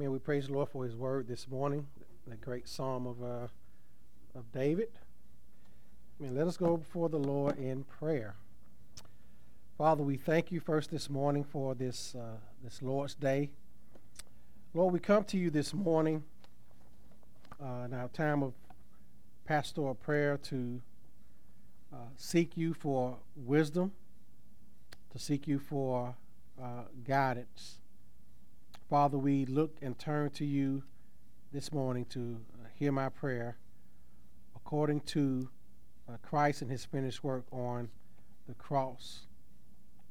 Amen. We praise the Lord for His word this morning, the great psalm of uh, of David. Amen. Let us go before the Lord in prayer. Father, we thank you first this morning for this uh, this Lord's Day. Lord, we come to you this morning uh, in our time of pastoral prayer to uh, seek you for wisdom, to seek you for uh, guidance. Father, we look and turn to you this morning to uh, hear my prayer according to uh, Christ and his finished work on the cross.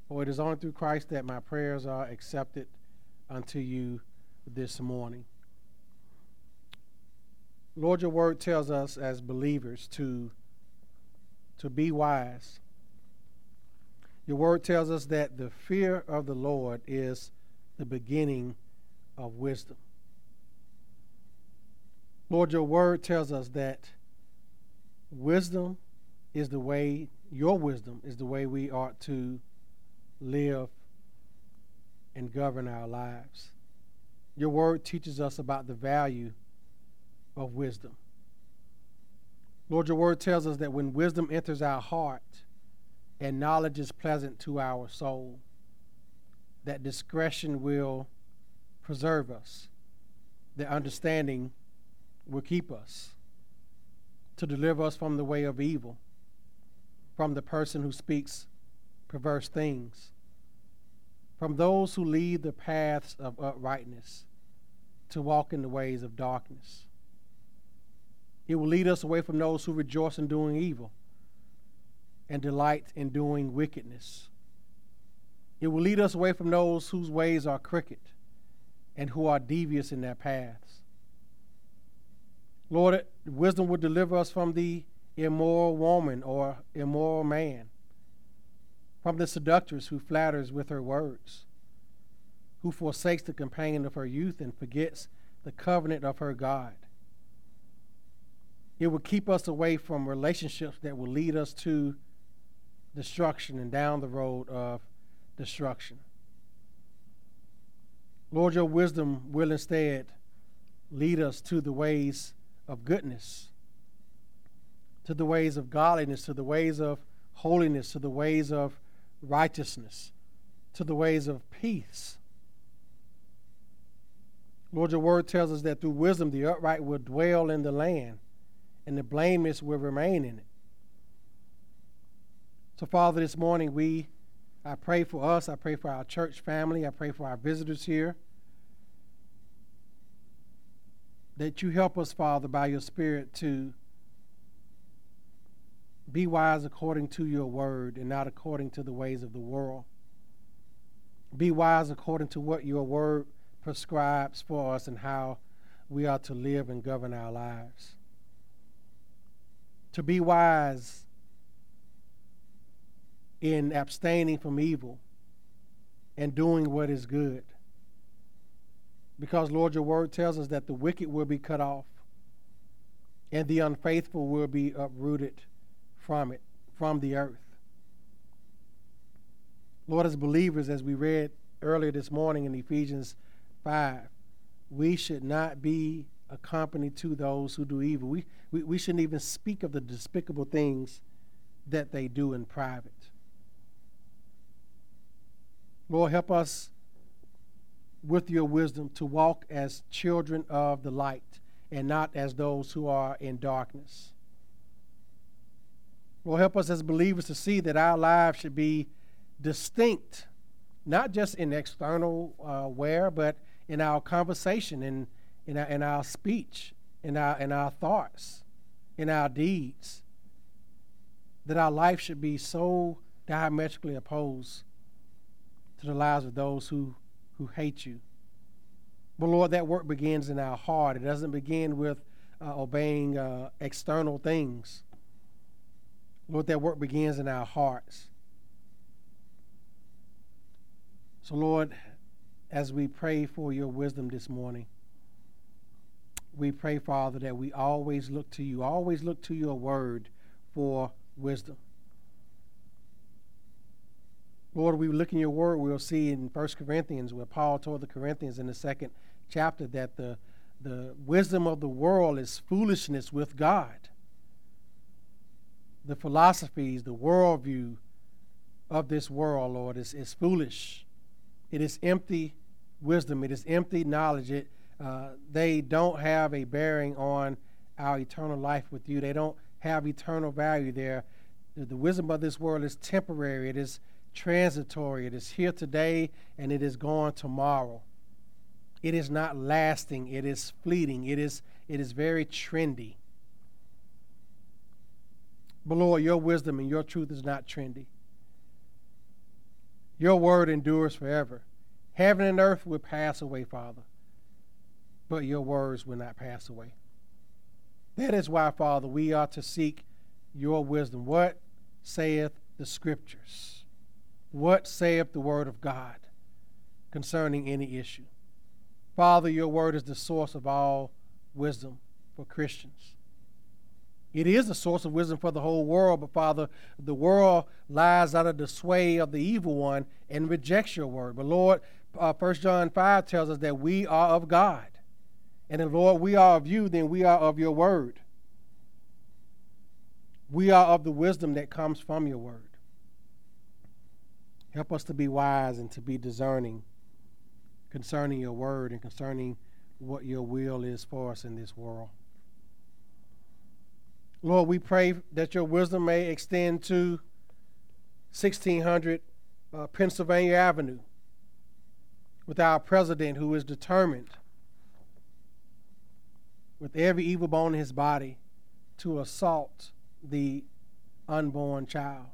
For it is only through Christ that my prayers are accepted unto you this morning. Lord, your word tells us as believers to, to be wise. Your word tells us that the fear of the Lord is the beginning of wisdom. Lord, your word tells us that wisdom is the way, your wisdom is the way we ought to live and govern our lives. Your word teaches us about the value of wisdom. Lord, your word tells us that when wisdom enters our heart and knowledge is pleasant to our soul, that discretion will preserve us, that understanding will keep us, to deliver us from the way of evil, from the person who speaks perverse things, from those who lead the paths of uprightness to walk in the ways of darkness. It will lead us away from those who rejoice in doing evil and delight in doing wickedness. It will lead us away from those whose ways are crooked and who are devious in their paths. Lord, wisdom will deliver us from the immoral woman or immoral man, from the seductress who flatters with her words, who forsakes the companion of her youth and forgets the covenant of her God. It will keep us away from relationships that will lead us to destruction and down the road of destruction. Lord, your wisdom will instead lead us to the ways of goodness, to the ways of godliness, to the ways of holiness, to the ways of righteousness, to the ways of peace. Lord, your word tells us that through wisdom the upright will dwell in the land and the blameless will remain in it. So, Father, this morning we I pray for us, I pray for our church family, I pray for our visitors here. That you help us, Father, by your Spirit to be wise according to your word and not according to the ways of the world. Be wise according to what your word prescribes for us and how we are to live and govern our lives to be wise in abstaining from evil and doing what is good. Because, Lord, your word tells us that the wicked will be cut off and the unfaithful will be uprooted from it, from the earth. Lord, as believers, as we read earlier this morning in Ephesians 5, we should not be a company to those who do evil. We, we, we shouldn't even speak of the despicable things that they do in private. Lord, help us with your wisdom to walk as children of the light and not as those who are in darkness. Lord, help us as believers to see that our lives should be distinct, not just in external uh, wear, but in our conversation and in our, in our speech, in our, in our thoughts, in our deeds, that our life should be so diametrically opposed to the lives of those who, who hate you. But Lord, that work begins in our heart. It doesn't begin with uh, obeying uh, external things. Lord, that work begins in our hearts. So, Lord, as we pray for your wisdom this morning, we pray, Father, that we always look to you, always look to your word for wisdom. Lord, we look in your word, we'll see in 1 Corinthians where Paul told the Corinthians in the second chapter that the, the wisdom of the world is foolishness with God. The philosophies, the worldview of this world, Lord, is, is foolish. It is empty wisdom. It is empty knowledge. It, uh, they don't have a bearing on our eternal life with you. They don't have eternal value there. The, the wisdom of this world is temporary. It is transitory. It is here today and it is gone tomorrow. It is not lasting. It is fleeting. It is, it is very trendy. But Lord, your wisdom and your truth is not trendy. Your word endures forever. Heaven and earth will pass away, Father, but your words will not pass away. That is why, Father, we are to seek your wisdom. What saith the Scriptures? What saith the Word of God concerning any issue? Father, your Word is the source of all wisdom for Christians. It is a source of wisdom for the whole world, but Father, the world lies under the sway of the evil one and rejects your word. But Lord, uh, 1 John 5 tells us that we are of God. And if, Lord, we are of you, then we are of your word. We are of the wisdom that comes from your word. Help us to be wise and to be discerning concerning your word and concerning what your will is for us in this world. Lord, we pray that your wisdom may extend to 1600 uh, Pennsylvania Avenue with our president who is determined with every evil bone in his body to assault the unborn child,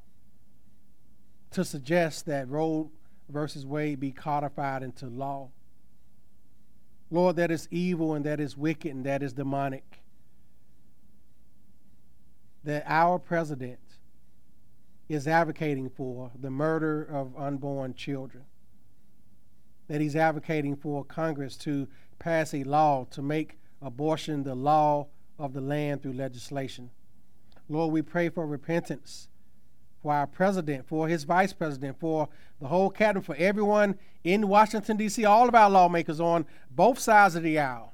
to suggest that Roe versus Wade be codified into law. Lord, that is evil and that is wicked and that is demonic. That our president is advocating for the murder of unborn children. That he's advocating for Congress to pass a law to make abortion the law of the land through legislation. Lord, we pray for repentance for our president, for his vice president, for the whole cabinet, for everyone in Washington, D.C., all of our lawmakers on both sides of the aisle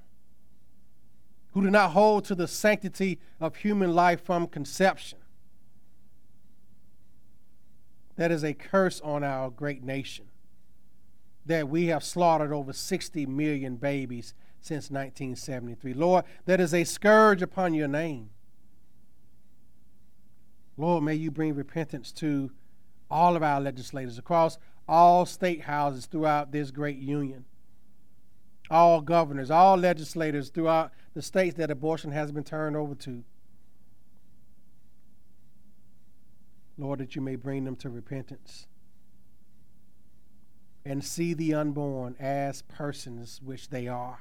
who do not hold to the sanctity of human life from conception. That is a curse on our great nation. That we have slaughtered over 60 million babies since 1973. Lord, that is a scourge upon your name. Lord, may you bring repentance to all of our legislators across all state houses throughout this great union, all governors, all legislators throughout the states that abortion has been turned over to. Lord, that you may bring them to repentance and see the unborn as persons which they are.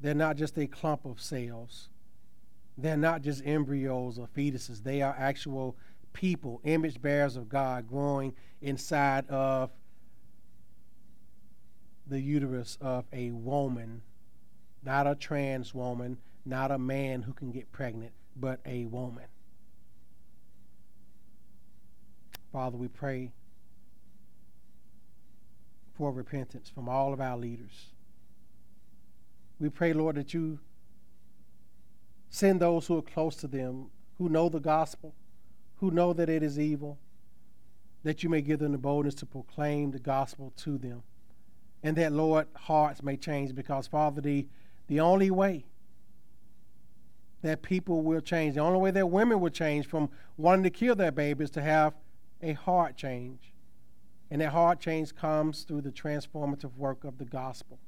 They're not just a clump of cells. They're not just embryos or fetuses. They are actual people, image bearers of God, growing inside of the uterus of a woman, not a trans woman, not a man who can get pregnant, but a woman. Father, we pray for repentance from all of our leaders. We pray, Lord, that you send those who are close to them, who know the gospel, who know that it is evil, that you may give them the boldness to proclaim the gospel to them. And that, Lord, hearts may change because, Father, the, the only way that people will change, the only way that women will change from wanting to kill their babies to have a heart change. And that heart change comes through the transformative work of the gospel.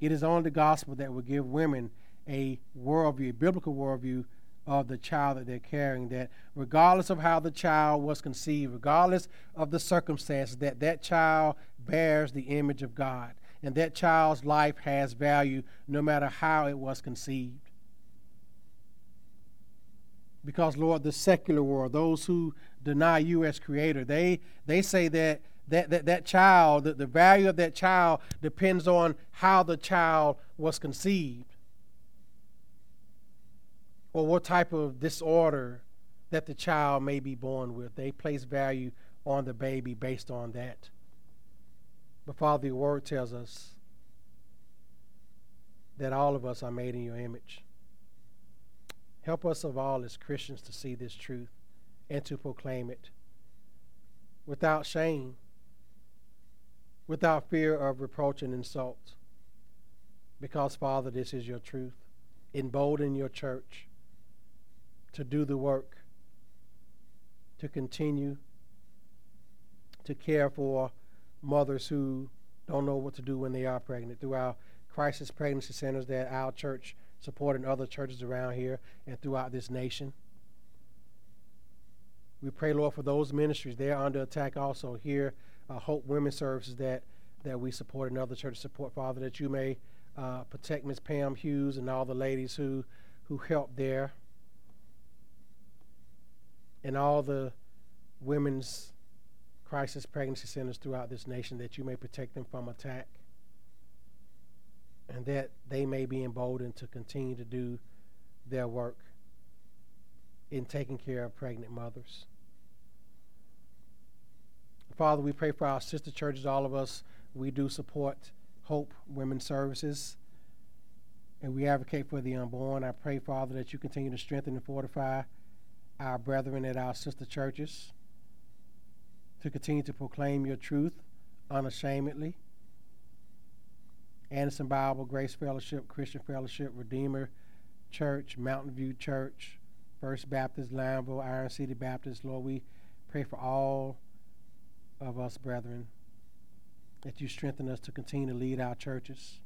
It is only the gospel that will give women a worldview, a biblical worldview of the child that they're carrying. That regardless of how the child was conceived, regardless of the circumstances, that that child bears the image of God, and that child's life has value no matter how it was conceived. Because Lord, the secular world, those who deny you as creator, they they say that that, that, that child, the, the value of that child depends on how the child was conceived or what type of disorder that the child may be born with. They place value on the baby based on that. But Father, your word tells us that all of us are made in your image. Help us of all as Christians to see this truth and to proclaim it without shame, without fear of reproach and insult. Because, Father, this is your truth. Embolden your church to do the work, to continue to care for mothers who don't know what to do when they are pregnant through our crisis pregnancy centers that our church supporting other churches around here and throughout this nation. We pray, Lord, for those ministries. They are under attack also here. Uh, Hope Women's Services that, that we support and other churches support, Father, that you may uh, protect Ms. Pam Hughes and all the ladies who, who help there. And all the women's crisis pregnancy centers throughout this nation, that you may protect them from attack and that they may be emboldened to continue to do their work in taking care of pregnant mothers. Father, we pray for our sister churches, all of us. We do support Hope Women's Services, and we advocate for the unborn. I pray, Father, that you continue to strengthen and fortify our brethren at our sister churches to continue to proclaim your truth unashamedly Anderson Bible, Grace Fellowship, Christian Fellowship, Redeemer Church, Mountain View Church, First Baptist, Lineville, Iron City Baptist. Lord, we pray for all of us, brethren, that you strengthen us to continue to lead our churches,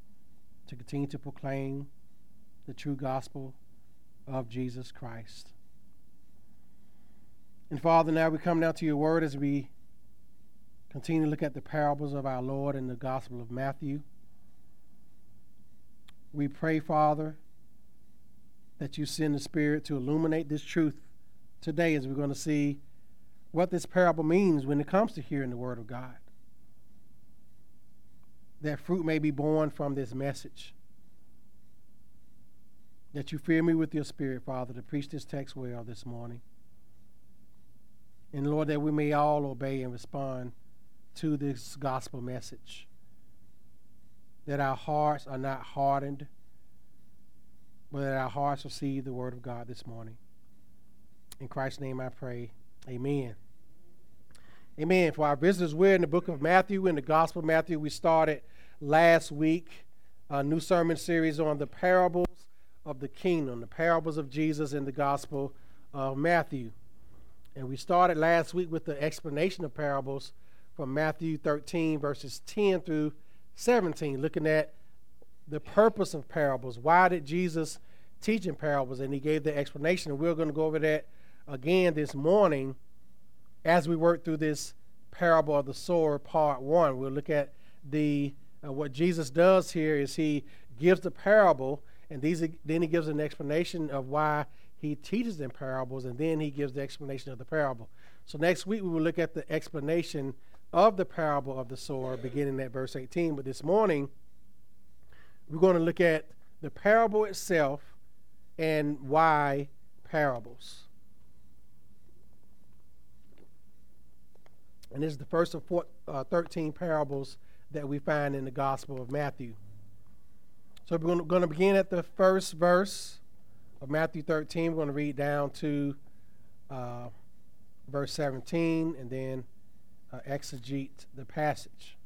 to continue to proclaim the true gospel of Jesus Christ. And Father, now we come now to your word as we continue to look at the parables of our Lord in the Gospel of Matthew. We pray, Father, that you send the Spirit to illuminate this truth today as we're going to see what this parable means when it comes to hearing the Word of God. That fruit may be born from this message. That you fear me with your Spirit, Father, to preach this text well this morning. And Lord, that we may all obey and respond to this gospel message that our hearts are not hardened, but that our hearts receive the word of God this morning. In Christ's name I pray. Amen. Amen. For our visitors, we're in the book of Matthew, in the Gospel of Matthew. We started last week a new sermon series on the parables of the kingdom, the parables of Jesus in the Gospel of Matthew. And we started last week with the explanation of parables from Matthew 13, verses 10 through 17, looking at the purpose of parables. Why did Jesus teach in parables? And he gave the explanation. And we're going to go over that again this morning as we work through this parable of the sower, part one. We'll look at the uh, what Jesus does here is he gives the parable, and these then he gives an explanation of why he teaches them parables, and then he gives the explanation of the parable. So next week we will look at the explanation of the parable of the sower, beginning at verse 18. But this morning, we're going to look at the parable itself and why parables. And this is the first of four, uh, 13 parables that we find in the Gospel of Matthew. So we're going to begin at the first verse of Matthew 13. We're going to read down to uh, verse 17 and then uh, exegete the passage.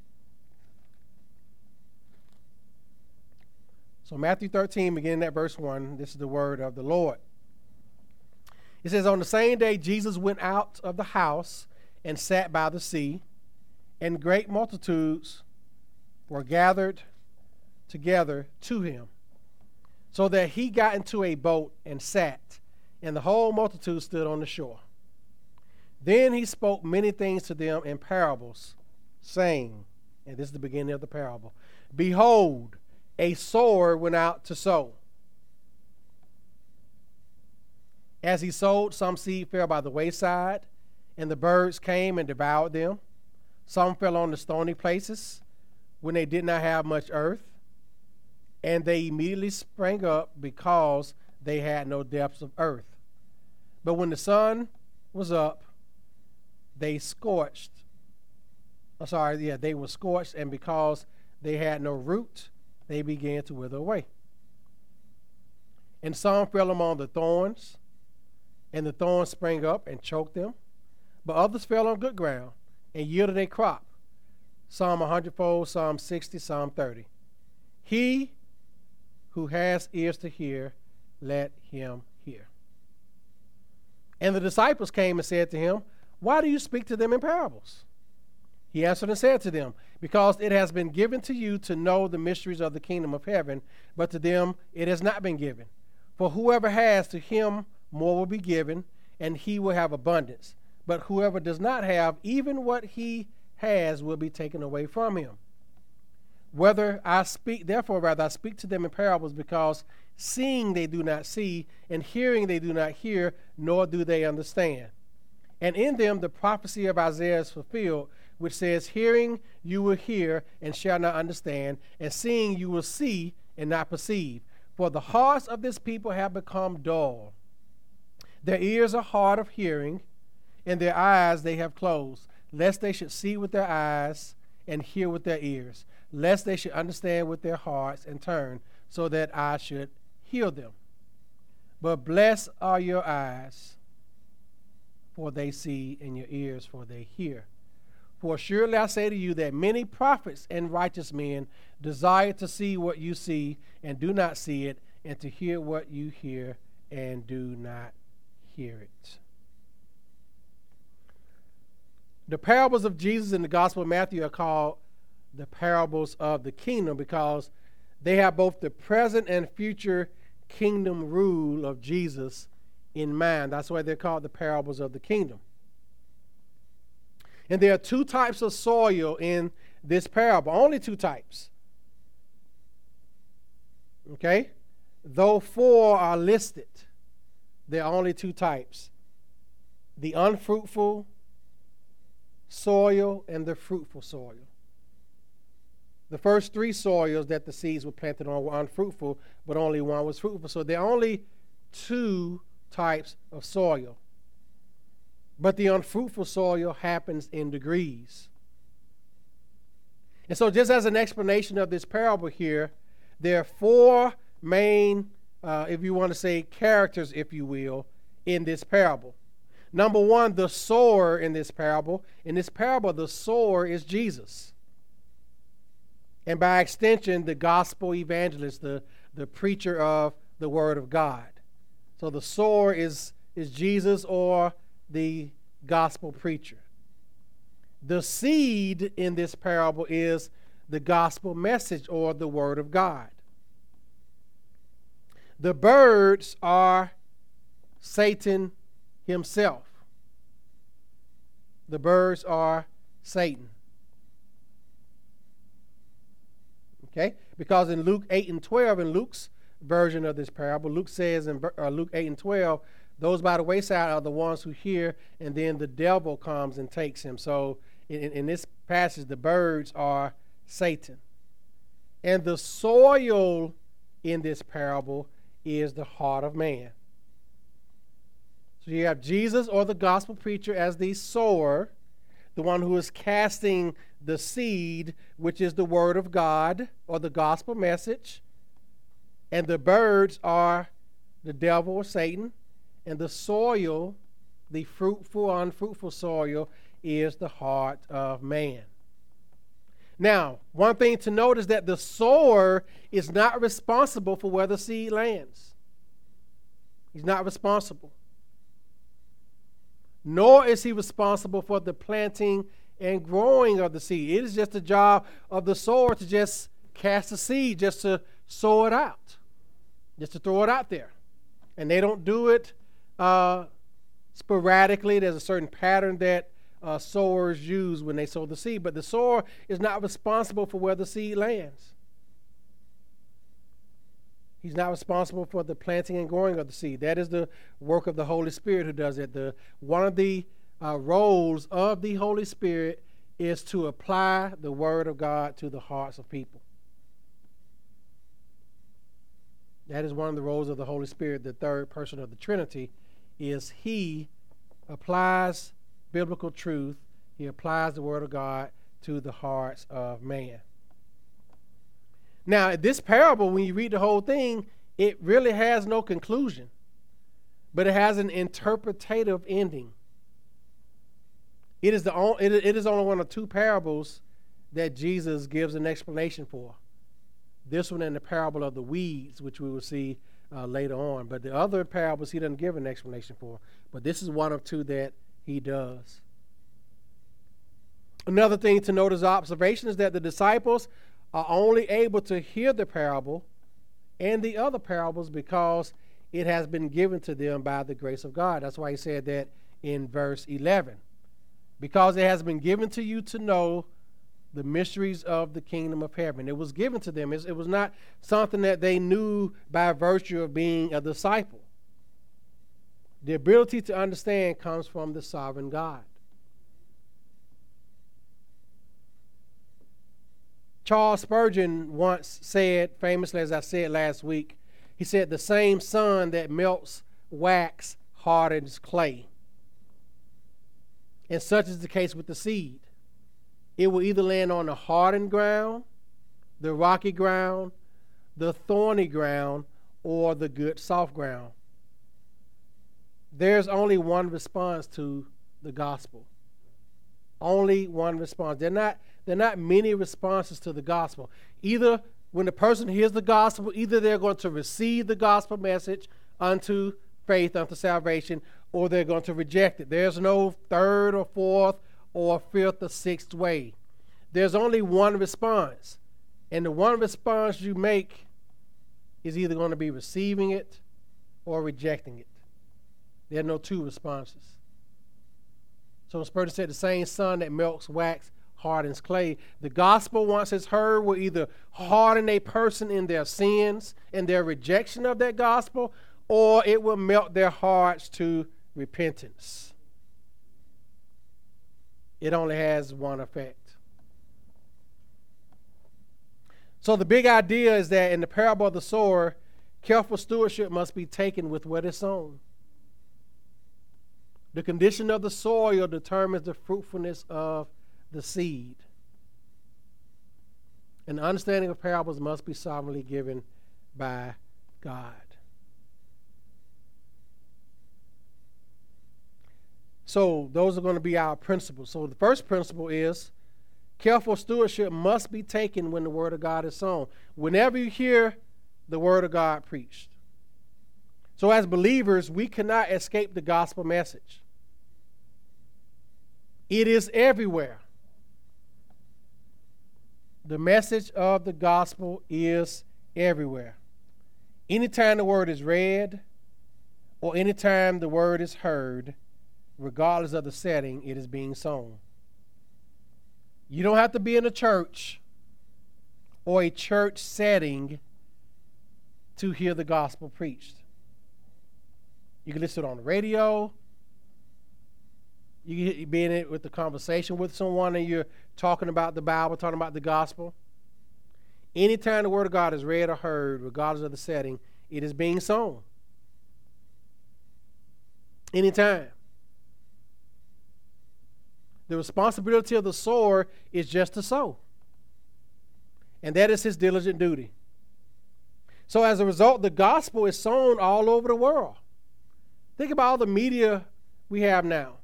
So, Matthew 13, beginning at verse 1, this is the word of the Lord. It says, On the same day, Jesus went out of the house and sat by the sea, and great multitudes were gathered together to him, so that he got into a boat and sat, and the whole multitude stood on the shore. Then he spoke many things to them in parables, saying, and this is the beginning of the parable Behold, a sower went out to sow. As he sowed, some seed fell by the wayside, and the birds came and devoured them. Some fell on the stony places when they did not have much earth, and they immediately sprang up because they had no depths of earth. But when the sun was up, they scorched. I'm sorry, yeah, they were scorched, and because they had no root, they began to wither away. and some fell among the thorns, and the thorns sprang up and choked them. But others fell on good ground and yielded a crop, a hundredfold, some sixty, some thirty. He who has ears to hear, let him hear. And the disciples came and said to him, Why do you speak to them in parables? He answered and said to them, Because it has been given to you to know the mysteries of the kingdom of heaven, but to them it has not been given. For whoever has, to him more will be given, and he will have abundance. But whoever does not have, even what he has will be taken away from him. Whether I speak, therefore, rather, I speak to them in parables, because seeing they do not see, and hearing they do not hear, nor do they understand. And in them the prophecy of Isaiah is fulfilled, which says, Hearing you will hear and shall not understand, and seeing you will see and not perceive. For the hearts of this people have become dull. Their ears are hard of hearing, and their eyes they have closed, lest they should see with their eyes and hear with their ears, lest they should understand with their hearts and turn, so that I should heal them. But blessed are your eyes, for they see, and your ears, for they hear. For surely I say to you that many prophets and righteous men desire to see what you see and do not see it, and to hear what you hear and do not hear it. The parables of Jesus in the Gospel of Matthew are called the parables of the kingdom because they have both the present and future kingdom rule of Jesus in mind. That's why they're called the parables of the kingdom. And there are two types of soil in this parable, only two types. Okay? Though four are listed, there are only two types the unfruitful soil and the fruitful soil. The first three soils that the seeds were planted on were unfruitful, but only one was fruitful. So there are only two types of soil. But the unfruitful soil happens in degrees. And so, just as an explanation of this parable here, there are four main, uh, if you want to say, characters, if you will, in this parable. Number one, the sower in this parable. In this parable, the sower is Jesus. And by extension, the gospel evangelist, the, the preacher of the word of God. So the sower is, is Jesus or the gospel preacher. The seed in this parable is the gospel message or the word of God. The birds are Satan himself. The birds are Satan. Okay? Because in Luke 8 and 12, in Luke's version of this parable, Luke says in uh, Luke 8 and 12, those by the wayside are the ones who hear, and then the devil comes and takes him. So in, in this passage, the birds are Satan. And the soil in this parable is the heart of man. So you have Jesus or the gospel preacher as the sower, the one who is casting the seed, which is the word of God or the gospel message. And the birds are the devil or Satan, and the soil, the fruitful, unfruitful soil, is the heart of man. Now, one thing to note is that the sower is not responsible for where the seed lands. He's not responsible. Nor is he responsible for the planting and growing of the seed. It is just the job of the sower to just cast the seed, just to sow it out, just to throw it out there. And they don't do it uh, sporadically. There's a certain pattern that uh, sowers use when they sow the seed, but the sower is not responsible for where the seed lands. He's not responsible for the planting and growing of the seed. That is the work of the Holy Spirit who does it. The one of the uh, roles of the Holy Spirit is to apply the Word of God to the hearts of people. That is one of the roles of the Holy Spirit, the third person of the Trinity, is he applies biblical truth, he applies the word of God to the hearts of man. Now, this parable, when you read the whole thing, it really has no conclusion, but it has an interpretative ending. It is, the only, it, is only one of two parables that Jesus gives an explanation for. This one and the parable of the weeds, which we will see uh, later on. But the other parables he doesn't give an explanation for. But this is one of two that he does. Another thing to note as observation is that the disciples are only able to hear the parable and the other parables because it has been given to them by the grace of God. That's why he said that in verse 11. Because it has been given to you to know the mysteries of the kingdom of heaven. It was given to them. It was not something that they knew by virtue of being a disciple. The ability to understand comes from the sovereign God. Charles Spurgeon once said, famously as I said last week, he said, The same sun that melts wax hardens clay. And such is the case with the seed. It will either land on the hardened ground, the rocky ground, the thorny ground, or the good soft ground. There's only one response to the gospel. Only one response. They're not there are not many responses to the gospel. Either when the person hears the gospel, either they're going to receive the gospel message unto faith, unto salvation, or they're going to reject it. There's no third or fourth or fifth or sixth way. There's only one response. And the one response you make is either going to be receiving it or rejecting it. There are no two responses. So Spurgeon said, the same sun that melts wax hardens clay. The gospel, once it's heard, will either harden a person in their sins and their rejection of that gospel, or it will melt their hearts to repentance. It only has one effect. So the big idea is that in the parable of the sower, careful stewardship must be taken with what is sown. The condition of the soil determines the fruitfulness of the seed. An understanding of parables must be sovereignly given by God. So, those are going to be our principles. So, the first principle is careful stewardship must be taken when the Word of God is sown. Whenever you hear the Word of God preached. So, as believers, we cannot escape the gospel message, it is everywhere. The message of the gospel is everywhere. Anytime the word is read or anytime the word is heard, regardless of the setting, it is being sown. You don't have to be in a church or a church setting to hear the gospel preached. You can listen on the radio, you can be in it with the conversation with someone and you're talking about the Bible, talking about the gospel. Anytime the word of God is read or heard, regardless of the setting, it is being sown. Anytime. The responsibility of the sower is just to sow. And that is his diligent duty. So as a result, the gospel is sown all over the world. Think about all the media we have now.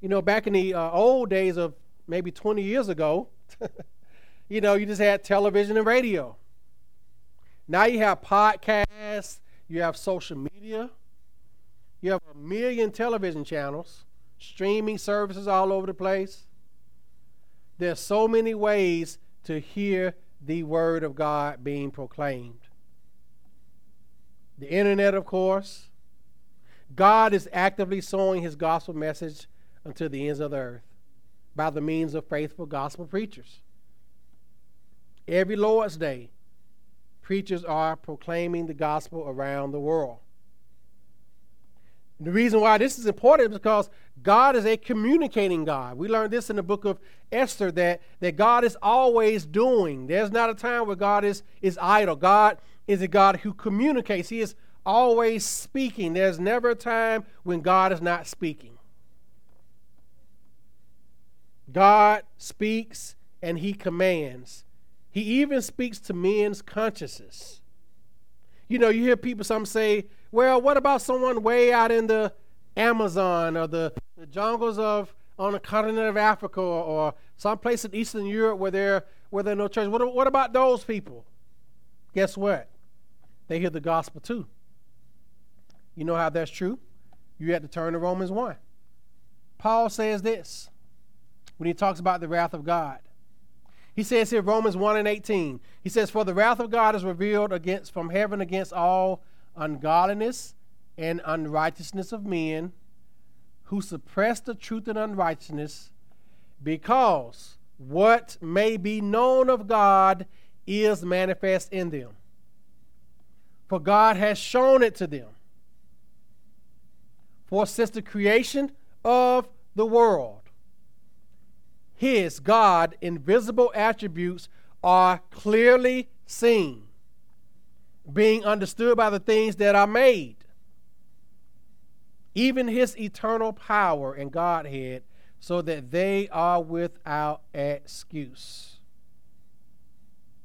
You know, back in the uh, old days of maybe 20 years ago, you know, you just had television and radio. Now you have podcasts, you have social media, you have a million television channels, streaming services all over the place. There's so many ways to hear the word of God being proclaimed. The internet, of course. God is actively sowing his gospel message unto the ends of the earth by the means of faithful gospel preachers. Every Lord's Day, preachers are proclaiming the gospel around the world. The reason why this is important is because God is a communicating God. We learned this in the book of Esther that, that God is always doing. There's not a time where God is, is idle. God is a God who communicates, He is always speaking. There's never a time when God is not speaking. God speaks and he commands. He even speaks to men's consciences. You know, you hear people some say, well, what about someone way out in the Amazon or the, the jungles of on the continent of Africa or, or someplace in Eastern Europe where there where there are no churches? What, what about those people? Guess what? They hear the gospel too. You know how that's true? You have to turn to Romans 1. Paul says this when he talks about the wrath of God. He says here, Romans 1 and 18. He says, For the wrath of God is revealed against from heaven against all ungodliness and unrighteousness of men who suppress the truth and unrighteousness, because what may be known of God is manifest in them. For God has shown it to them. For since the creation of the world, his, God, invisible attributes are clearly seen, being understood by the things that are made. Even his eternal power and Godhead, so that they are without excuse.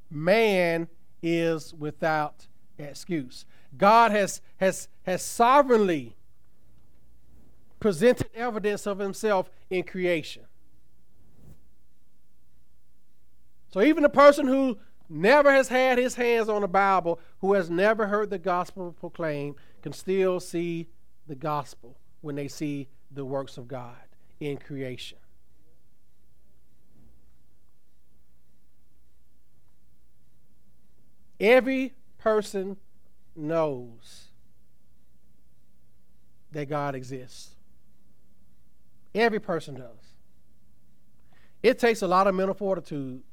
Man is without excuse. God has, has, has sovereignly presented evidence of himself in creation. So even a person who never has had his hands on the Bible, who has never heard the gospel proclaimed, can still see the gospel when they see the works of God in creation. Every person knows that God exists. Every person does. It takes a lot of mental fortitude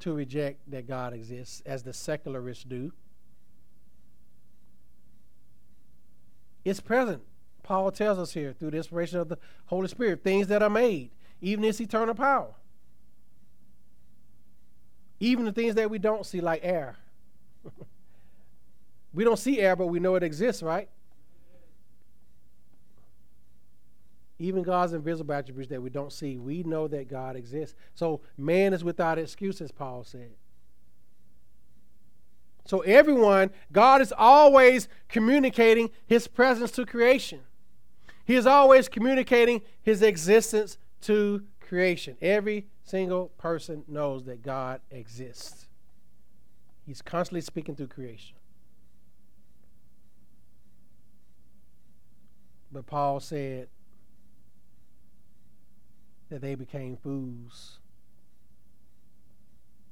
to reject that God exists, as the secularists do. It's present. Paul tells us here through the inspiration of the Holy Spirit things that are made, even its eternal power. Even the things that we don't see, like air. we don't see air, but we know it exists, right? even God's invisible attributes that we don't see, we know that God exists. So man is without excuse, as Paul said. So everyone, God is always communicating his presence to creation. He is always communicating his existence to creation. Every single person knows that God exists. He's constantly speaking through creation. But Paul said, that they became fools.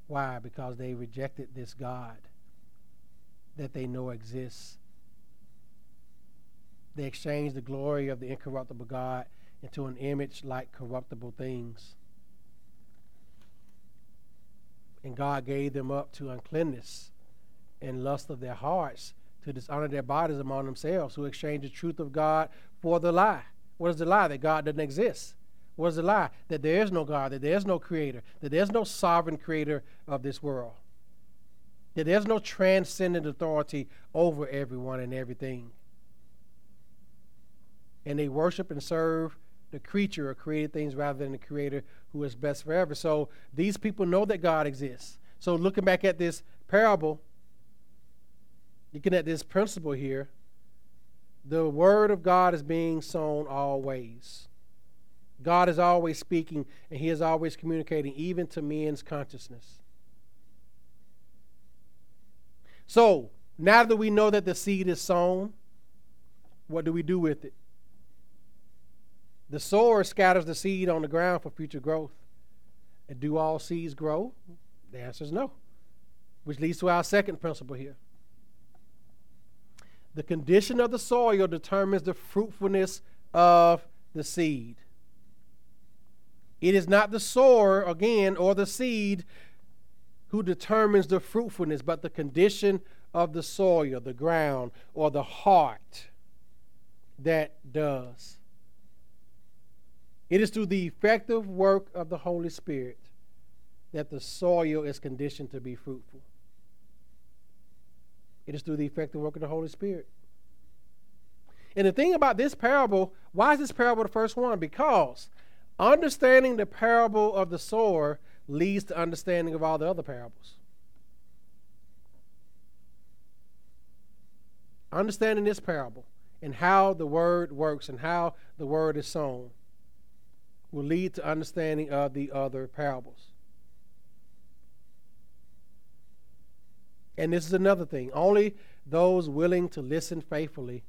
Why? Because they rejected this God that they know exists. They exchange the glory of the incorruptible God into an image like corruptible things. And God gave them up to uncleanness and lust of their hearts to dishonor their bodies among themselves, who exchange the truth of God for the lie. What is the lie? That God doesn't exist. What is the lie? That there is no God, that there is no creator, that there's no sovereign creator of this world, that there's no transcendent authority over everyone and everything. And they worship and serve the creature or created things rather than the creator who is best forever. So these people know that God exists. So looking back at this parable, looking at this principle here, the word of God is being sown always. God is always speaking and He is always communicating, even to men's consciousness. So, now that we know that the seed is sown, what do we do with it? The sower scatters the seed on the ground for future growth. And do all seeds grow? The answer is no, which leads to our second principle here. The condition of the soil determines the fruitfulness of the seed. It is not the sower, again, or the seed who determines the fruitfulness, but the condition of the soil, the ground, or the heart that does. It is through the effective work of the Holy Spirit that the soil is conditioned to be fruitful. It is through the effective work of the Holy Spirit. And the thing about this parable, why is this parable the first one? Because Understanding the parable of the sower leads to understanding of all the other parables. understanding this parable and how the word works and how the word is sown will lead to understanding of the other parables. And this is another thing only those willing to listen faithfully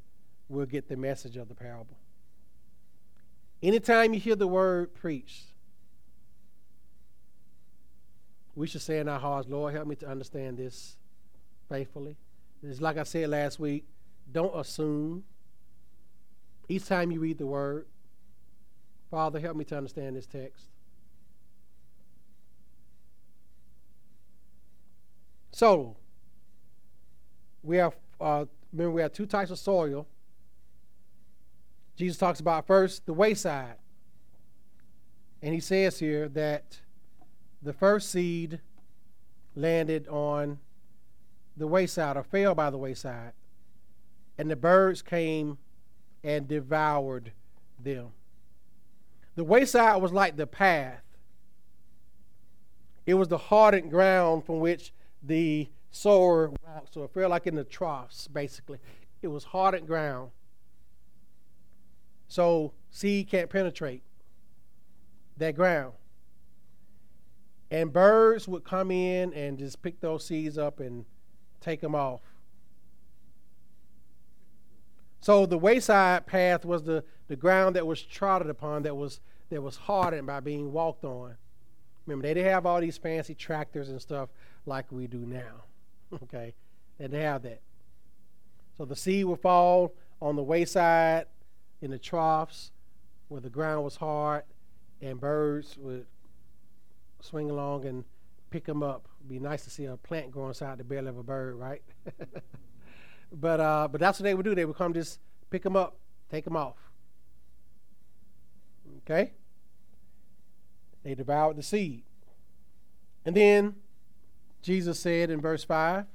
will get the message of the parable. Anytime you hear the word preached, we should say in our hearts, Lord, help me to understand this faithfully. It's like I said last week, don't assume. Each time you read the word, Father, help me to understand this text. So, we have, uh, remember, we have two types of soil. Jesus talks about first the wayside. And he says here that the first seed landed on the wayside or fell by the wayside, and the birds came and devoured them. The wayside was like the path. It was the hardened ground from which the sower walked. So it felt like in the troughs, basically. It was hardened ground. So seed can't penetrate that ground. And birds would come in and just pick those seeds up and take them off. So the wayside path was the, the ground that was trodden upon, that was that was hardened by being walked on. Remember, they didn't have all these fancy tractors and stuff like we do now. okay? They didn't have that. So the seed would fall on the wayside in the troughs where the ground was hard, and birds would swing along and pick them up. It'd be nice to see a plant grow inside the belly of a bird, right? but uh, but that's what they would do. They would come just pick them up, take them off. Okay. They devoured the seed, and then Jesus said in verse five,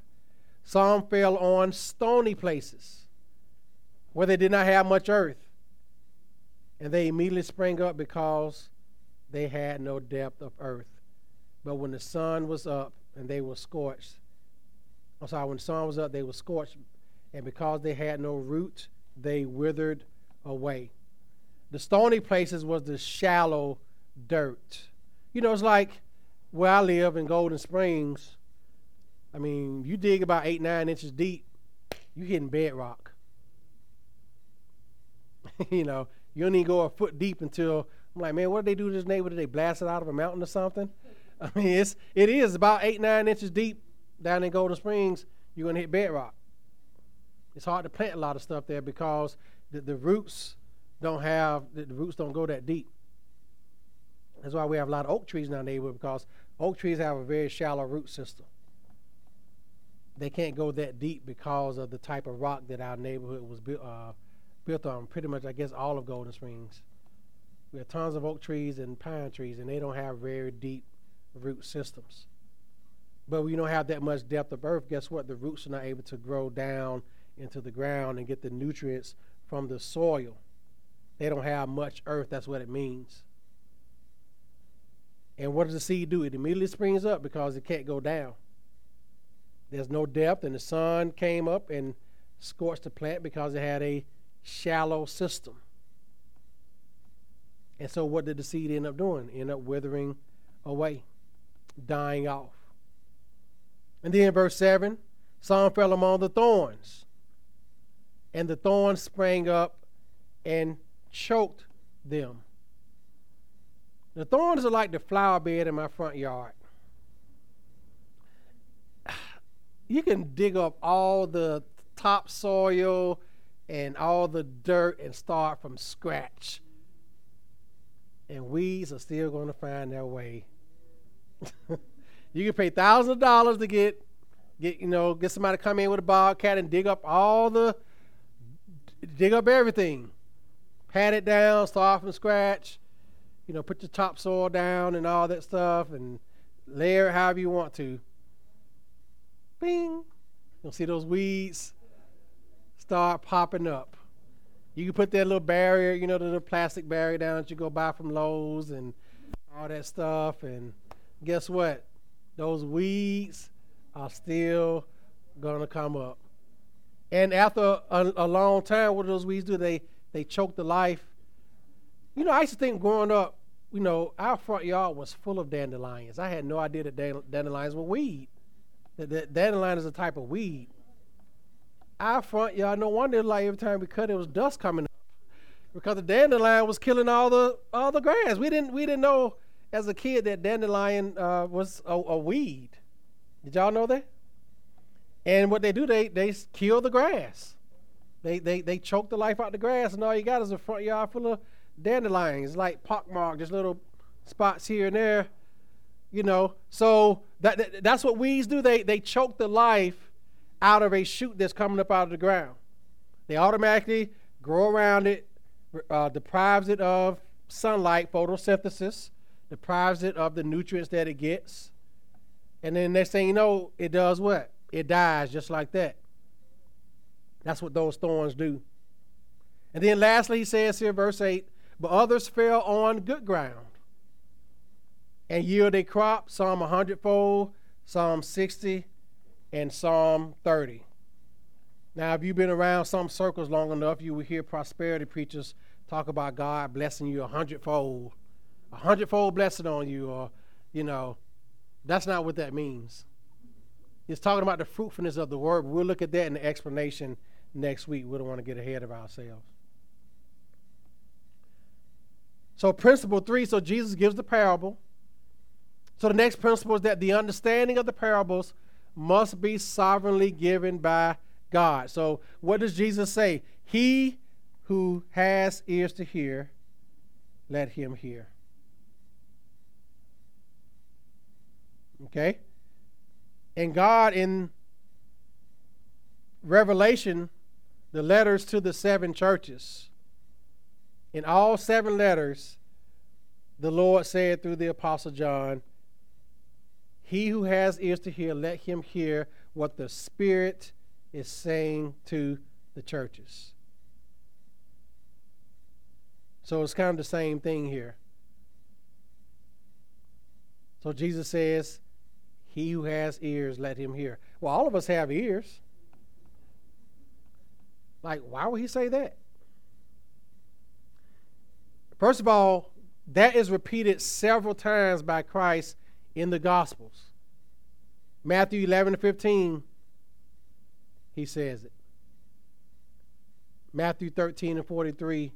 some fell on stony places where they did not have much earth, and they immediately sprang up because they had no depth of earth. But when the sun was up and they were scorched, I'm sorry, when the sun was up, they were scorched, and because they had no root, they withered away. The stony places was the shallow dirt. You know, it's like where I live in Golden Springs. I mean, you dig about eight, nine inches deep, you hitting bedrock. you know, you don't even go a foot deep until I'm like, man, what did they do to this neighbor? Did they blast it out of a mountain or something? I mean, it's it is about eight nine inches deep down in Golden Springs. You're gonna hit bedrock. It's hard to plant a lot of stuff there because the, the roots don't have the, the roots don't go that deep. That's why we have a lot of oak trees in our neighborhood because oak trees have a very shallow root system. They can't go that deep because of the type of rock that our neighborhood was built uh, built on. Pretty much, I guess, all of Golden Springs. We have tons of oak trees and pine trees, and they don't have very deep root systems. But we don't have that much depth of earth. Guess what? The roots are not able to grow down into the ground and get the nutrients from the soil. They don't have much earth. That's what it means. And what does the seed do? It immediately springs up because it can't go down. There's no depth, and the sun came up and scorched the plant because it had a shallow system. And so, what did the seed end up doing? End up withering away dying off. And then verse 7 some fell among the thorns, and the thorns sprang up and choked them. The thorns are like the flower bed in my front yard. You can dig up all the topsoil and all the dirt and start from scratch. And weeds are still going to find their way you can pay thousands of dollars to get get you know get somebody to come in with a bobcat and dig up all the dig up everything, pat it down, start from scratch. You know, put your topsoil down and all that stuff, and layer it however you want to. Bing, you'll see those weeds start popping up. You can put that little barrier, you know, the little plastic barrier down that you go buy from Lowe's and all that stuff, and guess what? Those weeds are still going to come up. And after a, a long time, what do those weeds do? They they choke the life. You know, I used to think growing up, you know, our front yard was full of dandelions. I had no idea that dandelions were weed. That, that dandelion is a type of weed. Our front yard, no wonder like every time we cut, it was dust coming up because the dandelion was killing all the all the grass. We didn't we didn't know as a kid that dandelion uh, was a, a weed. Did y'all know that? And what they do, they they kill the grass. They they they choke the life out the grass, and all you got is a front yard full of dandelions, like pockmark, just little spots here and there. You know, so that, that that's what weeds do. They they choke the life out of a shoot that's coming up out of the ground. They automatically grow around it, uh, deprives it of sunlight, photosynthesis, deprives it of the nutrients that it gets, and then next thing you know, it does what? it dies just like that. That's what those thorns do. And then lastly, he says here, verse 8, but others fell on good ground and yield a crop, some a hundredfold, some 60, and some 30. Now, if you've been around some circles long enough, you will hear prosperity preachers talk about God blessing you a hundredfold, a hundredfold blessing on you, or, you know, that's not what that means. It's talking about the fruitfulness of the word. We'll look at that in the explanation next week. We don't want to get ahead of ourselves. So, principle three so Jesus gives the parable. So, the next principle is that the understanding of the parables must be sovereignly given by God. So, what does Jesus say? He who has ears to hear, let him hear. Okay? And God, in Revelation, the letters to the seven churches, in all seven letters, the Lord said through the Apostle John, He who has ears to hear, let him hear what the Spirit is saying to the churches. So it's kind of the same thing here. So Jesus says, he who has ears, let him hear. Well, all of us have ears. Like, why would he say that? First of all, that is repeated several times by Christ in the Gospels. Matthew 11 to 15, he says it. Matthew 13 and 43,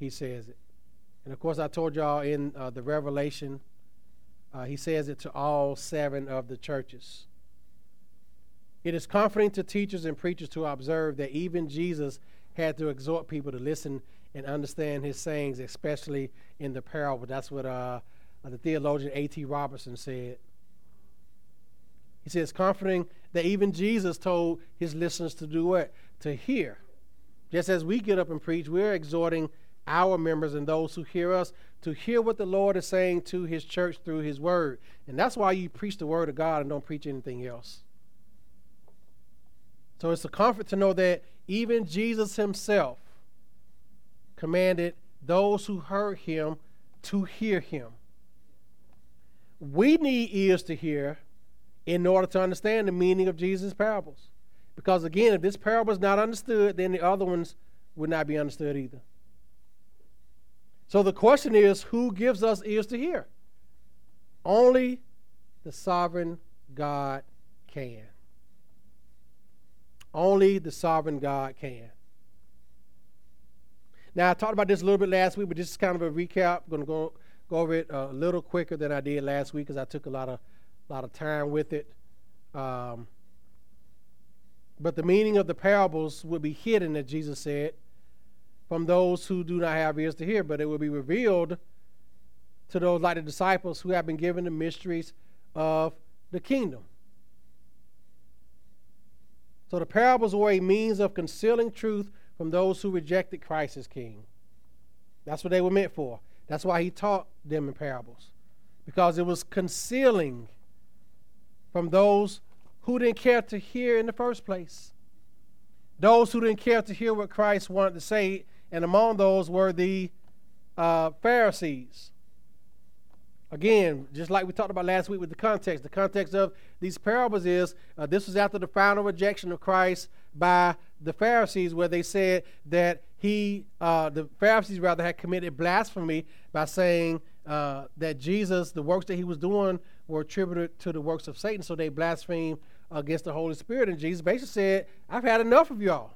he says it. And of course, I told y'all in uh, the Revelation uh, he says it to all seven of the churches. It is comforting to teachers and preachers to observe that even Jesus had to exhort people to listen and understand his sayings, especially in the parable. That's what uh, the theologian A.T. Robertson said. He says, comforting that even Jesus told his listeners to do what? To hear. Just as we get up and preach, we're exhorting our members and those who hear us to hear what the Lord is saying to his church through his word. And that's why you preach the word of God and don't preach anything else. So it's a comfort to know that even Jesus himself commanded those who heard him to hear him. We need ears to hear in order to understand the meaning of Jesus' parables. Because again, if this parable is not understood, then the other ones would not be understood either. So the question is who gives us ears to hear? Only the sovereign God can. Only the sovereign God can. Now, I talked about this a little bit last week, but this is kind of a recap. I'm going to go, go over it a little quicker than I did last week because I took a lot of, lot of time with it. Um, but the meaning of the parables would be hidden, as Jesus said, from those who do not have ears to hear, but it will be revealed to those like the disciples who have been given the mysteries of the kingdom. So the parables were a means of concealing truth from those who rejected Christ as king. That's what they were meant for. That's why he taught them in parables, because it was concealing from those who didn't care to hear in the first place. Those who didn't care to hear what Christ wanted to say and among those were the uh, Pharisees. Again, just like we talked about last week with the context, the context of these parables is uh, this was after the final rejection of Christ by the Pharisees, where they said that he, uh, the Pharisees rather, had committed blasphemy by saying uh, that Jesus, the works that he was doing, were attributed to the works of Satan. So they blasphemed against the Holy Spirit. And Jesus basically said, I've had enough of y'all.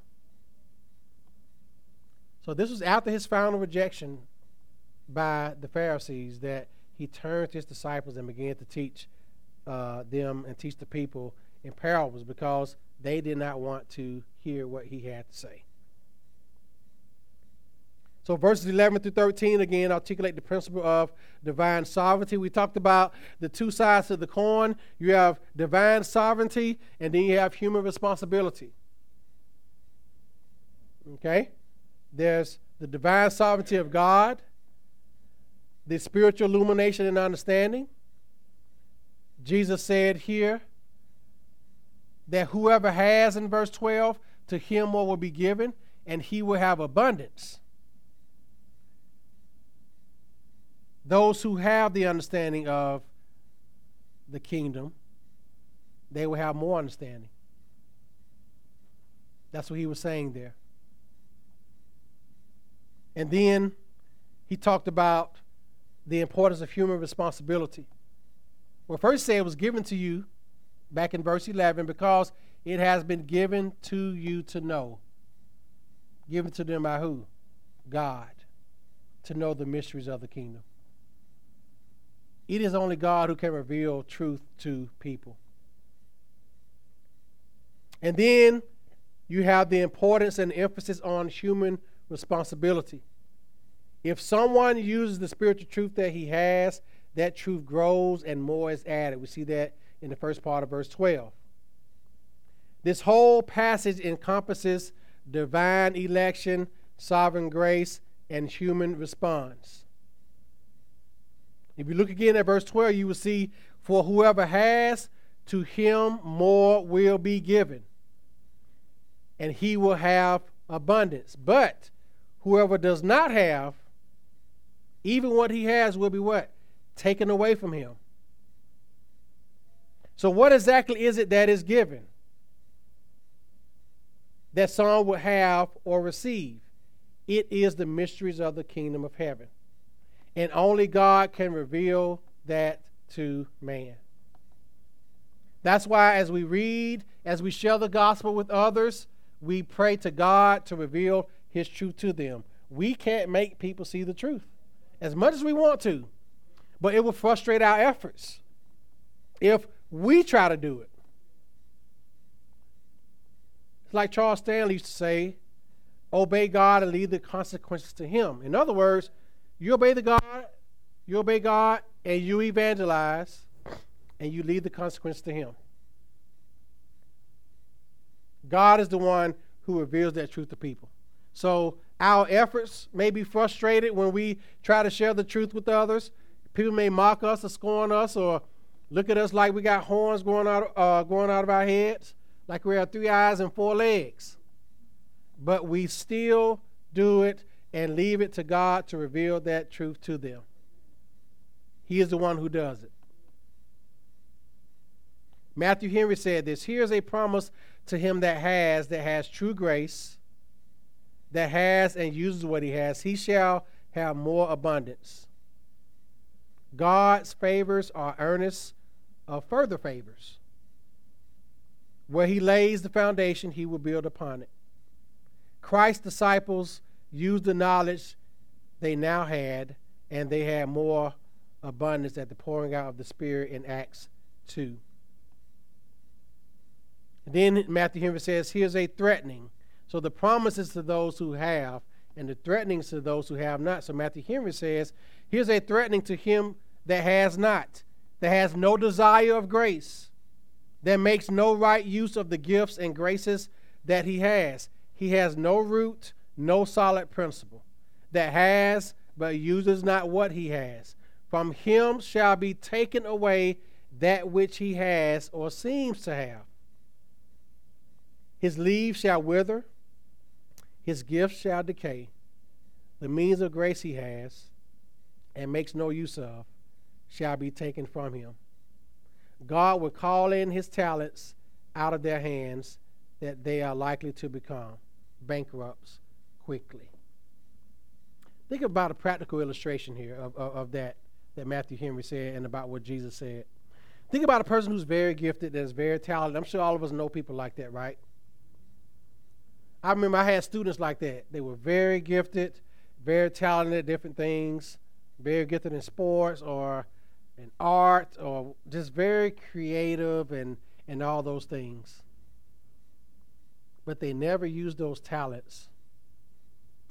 So this was after his final rejection by the Pharisees that he turned to his disciples and began to teach uh, them and teach the people in parables because they did not want to hear what he had to say. So verses 11 through 13 again articulate the principle of divine sovereignty. We talked about the two sides of the coin. You have divine sovereignty and then you have human responsibility. Okay? There's the divine sovereignty of God, the spiritual illumination and understanding. Jesus said here that whoever has in verse 12, to him more will be given, and he will have abundance. Those who have the understanding of the kingdom, they will have more understanding. That's what he was saying there. And then he talked about the importance of human responsibility. Well, first say it was given to you back in verse 11 because it has been given to you to know. Given to them by who? God. To know the mysteries of the kingdom. It is only God who can reveal truth to people. And then you have the importance and emphasis on human responsibility. If someone uses the spiritual truth that he has, that truth grows and more is added. We see that in the first part of verse 12. This whole passage encompasses divine election, sovereign grace, and human response. If you look again at verse 12, you will see, For whoever has, to him more will be given, and he will have abundance. But whoever does not have, even what he has will be what? Taken away from him. So, what exactly is it that is given? That someone will have or receive. It is the mysteries of the kingdom of heaven. And only God can reveal that to man. That's why, as we read, as we share the gospel with others, we pray to God to reveal His truth to them. We can't make people see the truth as much as we want to, but it will frustrate our efforts if we try to do it. It's like Charles Stanley used to say obey God and leave the consequences to Him. In other words, you obey the God, you obey God, and you evangelize, and you leave the consequence to Him. God is the one who reveals that truth to people. So our efforts may be frustrated when we try to share the truth with others. People may mock us or scorn us or look at us like we got horns going out, uh, going out of our heads, like we have three eyes and four legs. But we still do it and leave it to God to reveal that truth to them. He is the one who does it. Matthew Henry said this Here's a promise to him that has, that has true grace, that has and uses what he has. He shall have more abundance. God's favors are earnest of further favors. Where he lays the foundation, he will build upon it. Christ's disciples used the knowledge they now had, and they had more abundance at the pouring out of the Spirit in Acts 2. And then Matthew Henry says, Here's a threatening. So the promises to those who have, and the threatenings to those who have not. So Matthew Henry says, Here's a threatening to him that has not, that has no desire of grace, that makes no right use of the gifts and graces that he has. He has no root no solid principle, that has but uses not what he has. From him shall be taken away that which he has or seems to have. His leaves shall wither, his gifts shall decay. The means of grace he has and makes no use of shall be taken from him. God will call in his talents out of their hands that they are likely to become bankrupts quickly. Think about a practical illustration here of, of, of, that that Matthew Henry said and about what Jesus said. Think about a person who's very gifted, that's very talented. I'm sure all of us know people like that, right? I remember I had students like that. They were very gifted, very talented at different things, very gifted in sports or in art or just very creative and, and all those things. But they never used those talents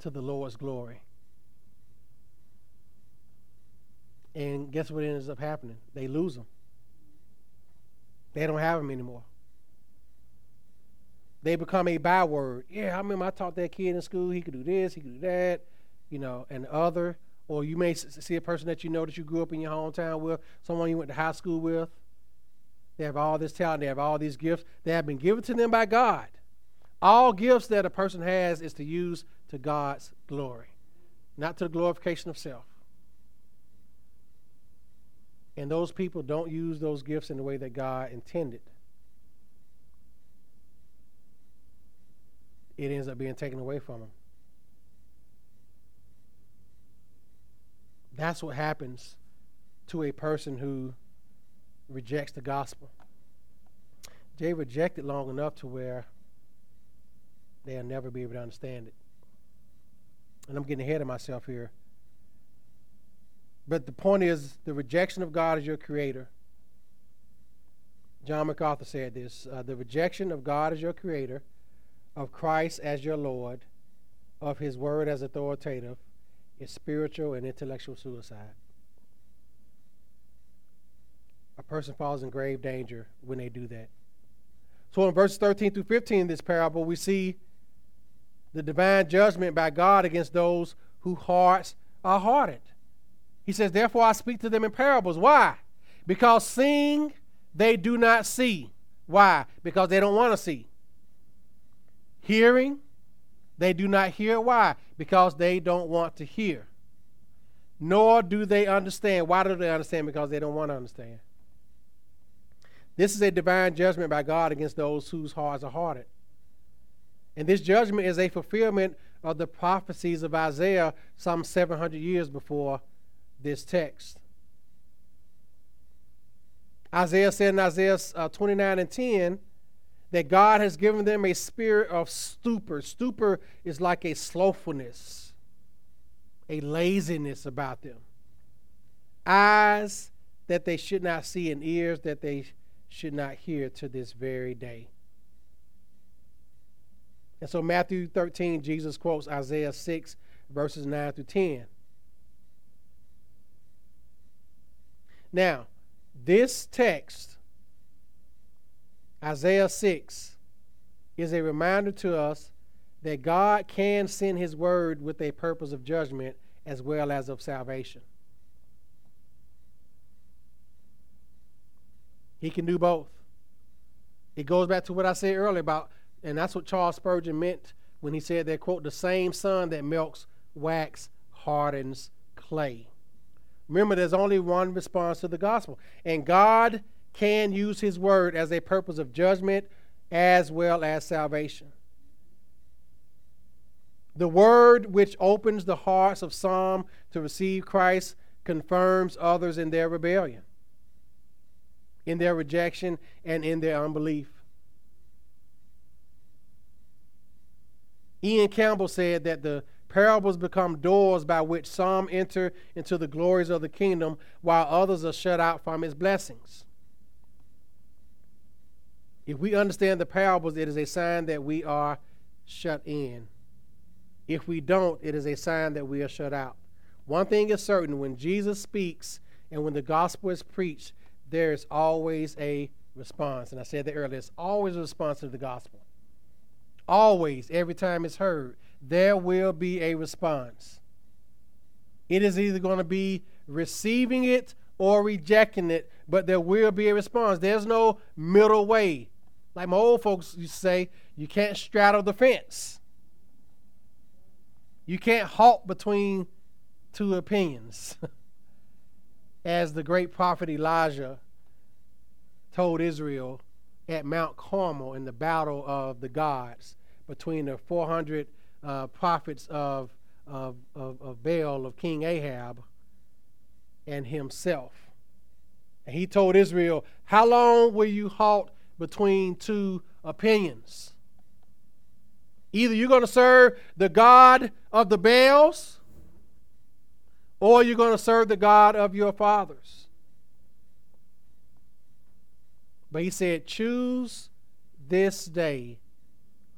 to the Lord's glory. And guess what ends up happening? They lose them. They don't have them anymore. They become a byword. Yeah, I remember I taught that kid in school. He could do this, he could do that, you know, and other. Or you may see a person that you know that you grew up in your hometown with, someone you went to high school with. They have all this talent, they have all these gifts. They have been given to them by God. All gifts that a person has is to use to God's glory, not to the glorification of self. And those people don't use those gifts in the way that God intended. It ends up being taken away from them. That's what happens to a person who rejects the gospel. They reject it long enough to where they'll never be able to understand it. And I'm getting ahead of myself here. But the point is the rejection of God as your creator. John MacArthur said this uh, the rejection of God as your creator, of Christ as your Lord, of his word as authoritative, is spiritual and intellectual suicide. A person falls in grave danger when they do that. So in verses 13 through 15 in this parable, we see the divine judgment by God against those whose hearts are hardened. He says, Therefore I speak to them in parables. Why? Because seeing they do not see. Why? Because they don't want to see. Hearing, they do not hear. Why? Because they don't want to hear. Nor do they understand. Why do they understand? Because they don't want to understand. This is a divine judgment by God against those whose hearts are hardened. And this judgment is a fulfillment of the prophecies of Isaiah some 700 years before this text. Isaiah said in Isaiah uh, 29 and 10 that God has given them a spirit of stupor. Stupor is like a slothfulness, a laziness about them. Eyes that they should not see, and ears that they should not hear to this very day. And so, Matthew 13, Jesus quotes Isaiah 6, verses 9 through 10. Now, this text, Isaiah 6, is a reminder to us that God can send his word with a purpose of judgment as well as of salvation. He can do both. It goes back to what I said earlier about, and that's what Charles Spurgeon meant when he said that, quote, the same sun that melts wax hardens clay. Remember, there's only one response to the gospel. And God can use his word as a purpose of judgment as well as salvation. The word which opens the hearts of some to receive Christ confirms others in their rebellion, in their rejection, and in their unbelief. Ian Campbell said that the Parables become doors by which some enter into the glories of the kingdom, while others are shut out from its blessings. If we understand the parables, it is a sign that we are shut in. If we don't, it is a sign that we are shut out. One thing is certain when Jesus speaks and when the gospel is preached, there is always a response. And I said that earlier, it's always a response to the gospel. Always, every time it's heard there will be a response. It is either going to be receiving it or rejecting it, but there will be a response. There's no middle way. Like my old folks used to say, you can't straddle the fence. You can't halt between two opinions. as the great prophet Elijah told Israel at Mount Carmel in the battle of the gods between the 400 uh, prophets of, of, of, of Baal, of King Ahab, and himself. And he told Israel, How long will you halt between two opinions? Either you're going to serve the God of the Baals, or you're going to serve the God of your fathers. But he said, Choose this day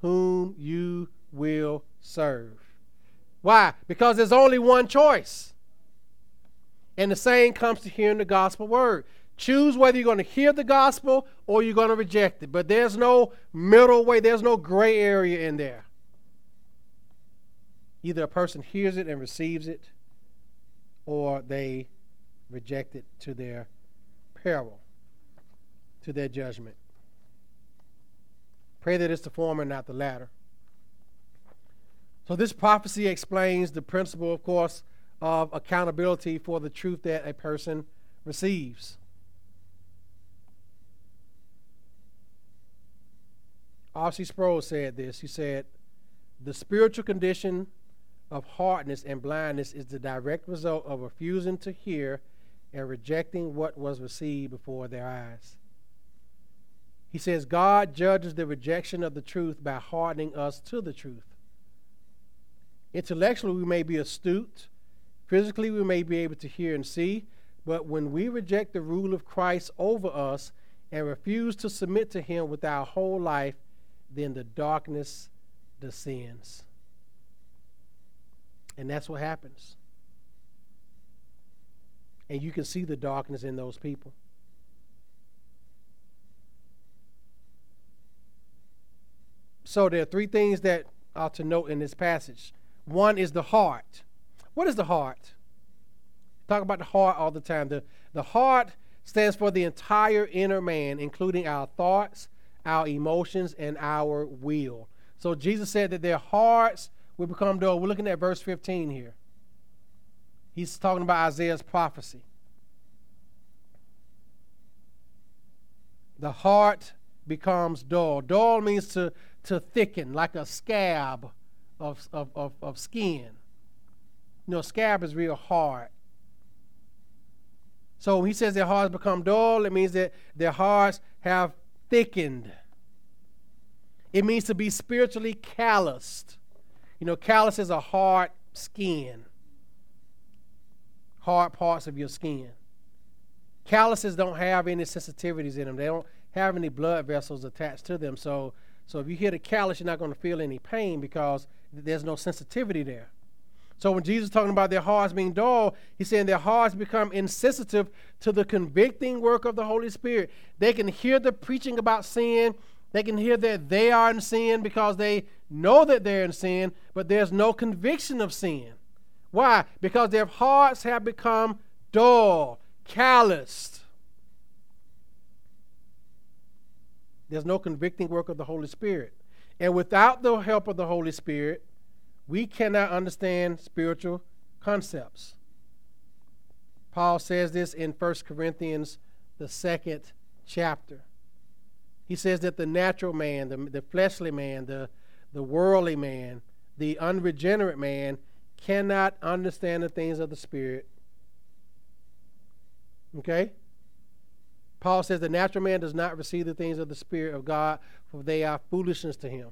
whom you will serve. Why? Because there's only one choice. And the same comes to hearing the gospel word. Choose whether you're going to hear the gospel or you're going to reject it. But there's no middle way, there's no gray area in there. Either a person hears it and receives it, or they reject it to their peril, to their judgment. Pray that it's the former, not the latter. So, this prophecy explains the principle, of course, of accountability for the truth that a person receives. R.C. Sproul said this. He said, The spiritual condition of hardness and blindness is the direct result of refusing to hear and rejecting what was received before their eyes. He says, God judges the rejection of the truth by hardening us to the truth. Intellectually, we may be astute. Physically, we may be able to hear and see. But when we reject the rule of Christ over us and refuse to submit to Him with our whole life, then the darkness descends. And that's what happens. And you can see the darkness in those people. So there are three things that are to note in this passage. One is the heart. What is the heart? Talk about the heart all the time. The, the heart stands for the entire inner man, including our thoughts, our emotions, and our will. So Jesus said that their hearts will become dull. We're looking at verse 15 here. He's talking about Isaiah's prophecy. The heart becomes dull. Dull means to, to thicken, like a scab of, of, of, of skin. You know, scab is real hard. So when he says their hearts become dull, it means that their hearts have thickened. It means to be spiritually calloused. You know, callous is a hard skin, hard parts of your skin. Calluses don't have any sensitivities in them. They don't have any blood vessels attached to them. So, so if you hit a callus, you're not going to feel any pain because there's no sensitivity there. So when Jesus is talking about their hearts being dull, he's saying their hearts become insensitive to the convicting work of the Holy Spirit. They can hear the preaching about sin. They can hear that they are in sin because they know that they're in sin, but there's no conviction of sin. Why? Because their hearts have become dull, calloused. There's no convicting work of the Holy Spirit. And without the help of the Holy Spirit, we cannot understand spiritual concepts. Paul says this in 1 Corinthians, the second chapter. He says that the natural man, the, the fleshly man, the, the worldly man, the unregenerate man cannot understand the things of the Spirit. Okay? Paul says the natural man does not receive the things of the Spirit of God, for they are foolishness to him.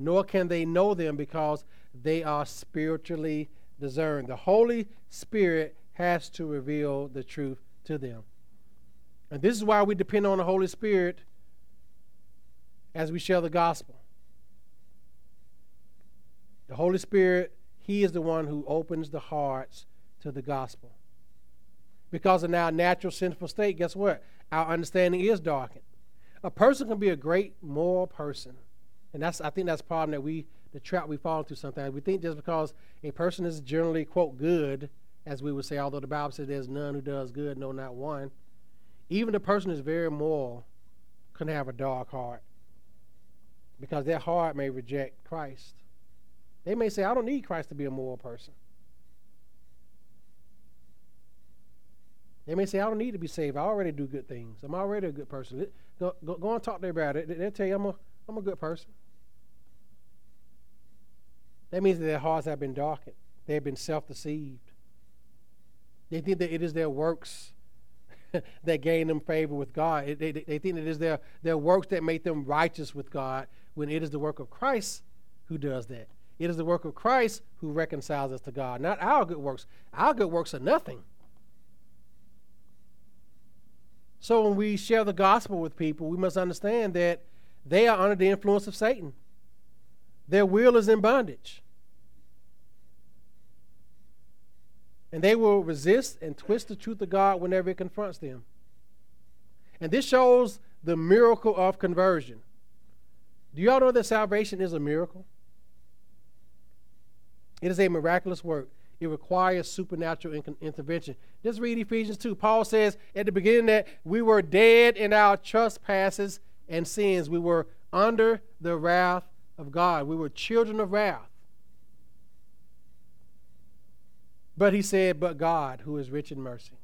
Nor can they know them because they are spiritually discerned. The Holy Spirit has to reveal the truth to them. And this is why we depend on the Holy Spirit as we share the gospel. The Holy Spirit, He is the one who opens the hearts to the gospel. Because in our natural sinful state, guess what? Our understanding is darkened. A person can be a great moral person. And that's I think that's the problem that we the trap we fall into sometimes. We think just because a person is generally, quote, good, as we would say, although the Bible says there's none who does good, no, not one. Even the person is very moral can have a dark heart because their heart may reject Christ. They may say, I don't need Christ to be a moral person. They may say, I don't need to be saved. I already do good things. I'm already a good person. Go, go, go and talk to them about it. They'll tell you I'm a, I'm a good person. That means that their hearts have been darkened. They have been self deceived. They think that it is their works that gain them favor with God. They, they, they think it is their, their works that make them righteous with God when it is the work of Christ who does that. It is the work of Christ who reconciles us to God, not our good works. Our good works are nothing. So when we share the gospel with people, we must understand that they are under the influence of Satan. Their will is in bondage. And they will resist and twist the truth of God whenever it confronts them. And this shows the miracle of conversion. Do y'all know that salvation is a miracle? It is a miraculous work. It requires supernatural in- intervention. Just read Ephesians 2. Paul says at the beginning that we were dead in our trespasses and sins. We were under the wrath of God. We were children of wrath. But he said, But God, who is rich in mercy.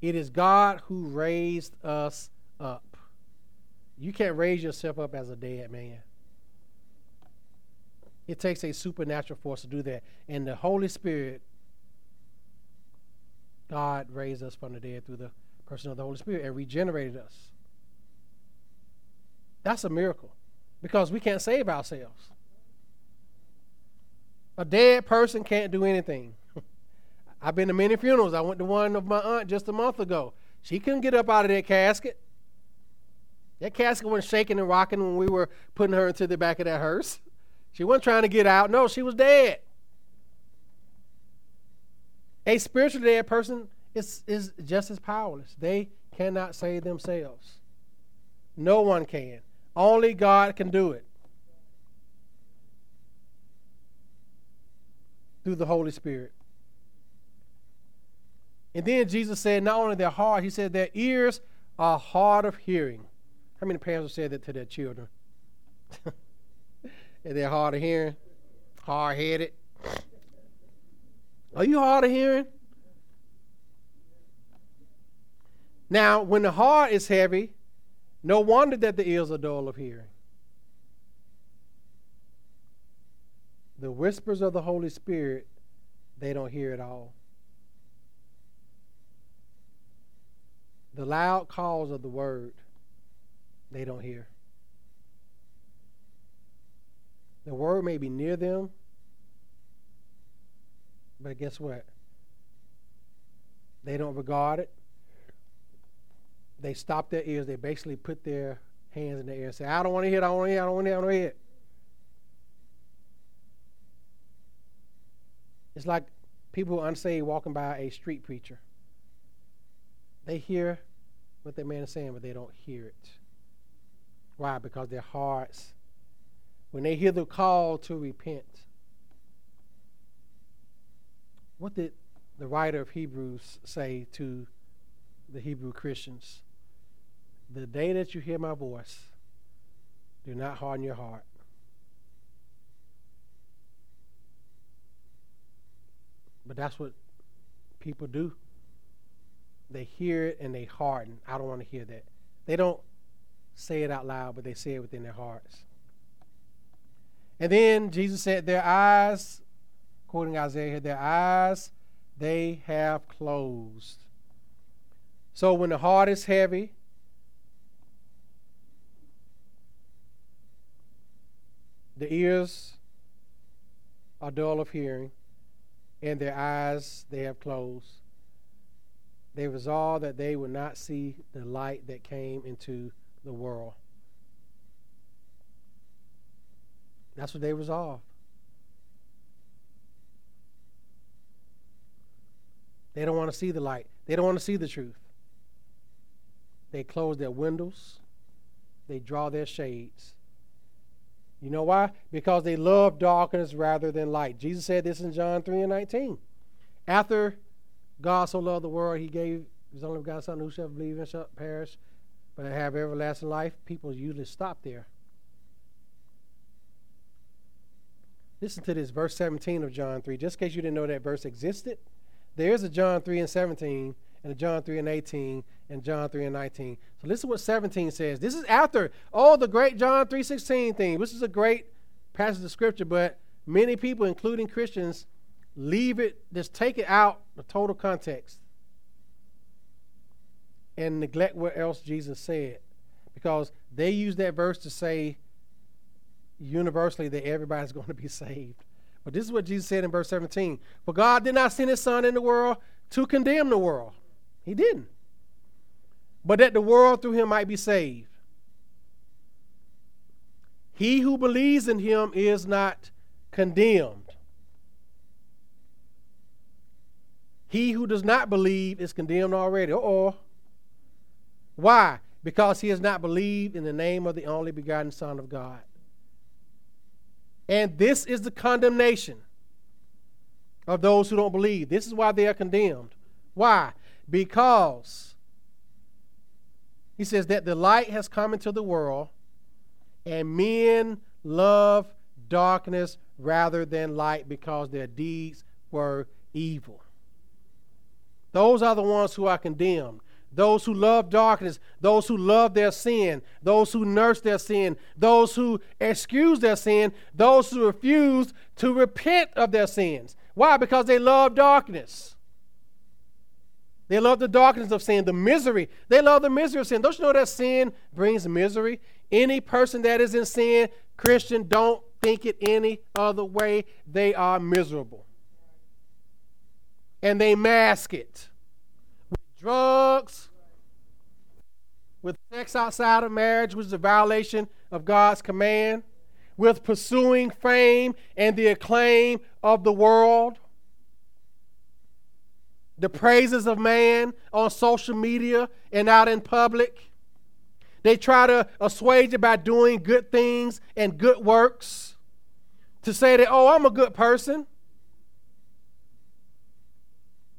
It is God who raised us up. You can't raise yourself up as a dead man. It takes a supernatural force to do that. And the Holy Spirit, God raised us from the dead through the person of the Holy Spirit and regenerated us. That's a miracle because we can't save ourselves. A dead person can't do anything. I've been to many funerals. I went to one of my aunt just a month ago. She couldn't get up out of that casket. That casket was shaking and rocking when we were putting her into the back of that hearse. She wasn't trying to get out. No, she was dead. A spiritually dead person is, is just as powerless. They cannot save themselves. No one can. Only God can do it. Through the Holy Spirit. And then Jesus said, not only their heart, he said their ears are hard of hearing. How many parents have said that to their children? And they're hard of hearing, hard headed. Are you hard of hearing? Now, when the heart is heavy, no wonder that the ears are dull of hearing. The whispers of the Holy Spirit, they don't hear at all. The loud calls of the word, they don't hear. The word may be near them, but guess what? They don't regard it. They stop their ears. They basically put their hands in the air and say, I don't want to hear it, I don't want to hear I don't want to hear I don't want to. It's like people unsaved walking by a street preacher. They hear what that man is saying, but they don't hear it. Why? Because their hearts when they hear the call to repent. What did the writer of Hebrews say to the Hebrew Christians? The day that you hear my voice, do not harden your heart. But that's what people do. They hear it and they harden. I don't want to hear that. They don't say it out loud, but they say it within their hearts. And then Jesus said, Their eyes, quoting Isaiah here, their eyes they have closed. So when the heart is heavy, the ears are dull of hearing, and their eyes they have closed. They resolve that they will not see the light that came into the world. That's what they resolved. They don't want to see the light. They don't want to see the truth. They close their windows. They draw their shades. You know why? Because they love darkness rather than light. Jesus said this in John 3 and 19. After God so loved the world, he gave his only begotten Son, who shall believe and shall perish, but have everlasting life. People usually stop there. Listen to this, verse 17 of John 3. Just in case you didn't know that verse existed, there is a John 3 and 17, and a John 3 and 18, and John 3 and 19. So listen to what 17 says. This is after all the great John 3.16 thing. This is a great passage of scripture, but many people, including Christians, leave it, just take it out the total context and neglect what else Jesus said. Because they use that verse to say universally that everybody's going to be saved. But this is what Jesus said in verse 17 For God did not send his Son in the world to condemn the world, He didn't. But that the world through him might be saved. He who believes in him is not condemned. He who does not believe is condemned already. Oh, why? Because he has not believed in the name of the only begotten Son of God. And this is the condemnation of those who don't believe. This is why they are condemned. Why? Because he says that the light has come into the world, and men love darkness rather than light because their deeds were evil. Those are the ones who are condemned those who love darkness, those who love their sin, those who nurse their sin, those who excuse their sin, those who refuse to repent of their sins. Why? Because they love darkness. They love the darkness of sin, the misery. They love the misery of sin. Don't you know that sin brings misery? Any person that is in sin, Christian, don't think it any other way. They are miserable. And they mask it with drugs, with sex outside of marriage, which is a violation of God's command, with pursuing fame and the acclaim of the world, the praises of man on social media and out in public. They try to assuage it by doing good things and good works to say that, oh, I'm a good person.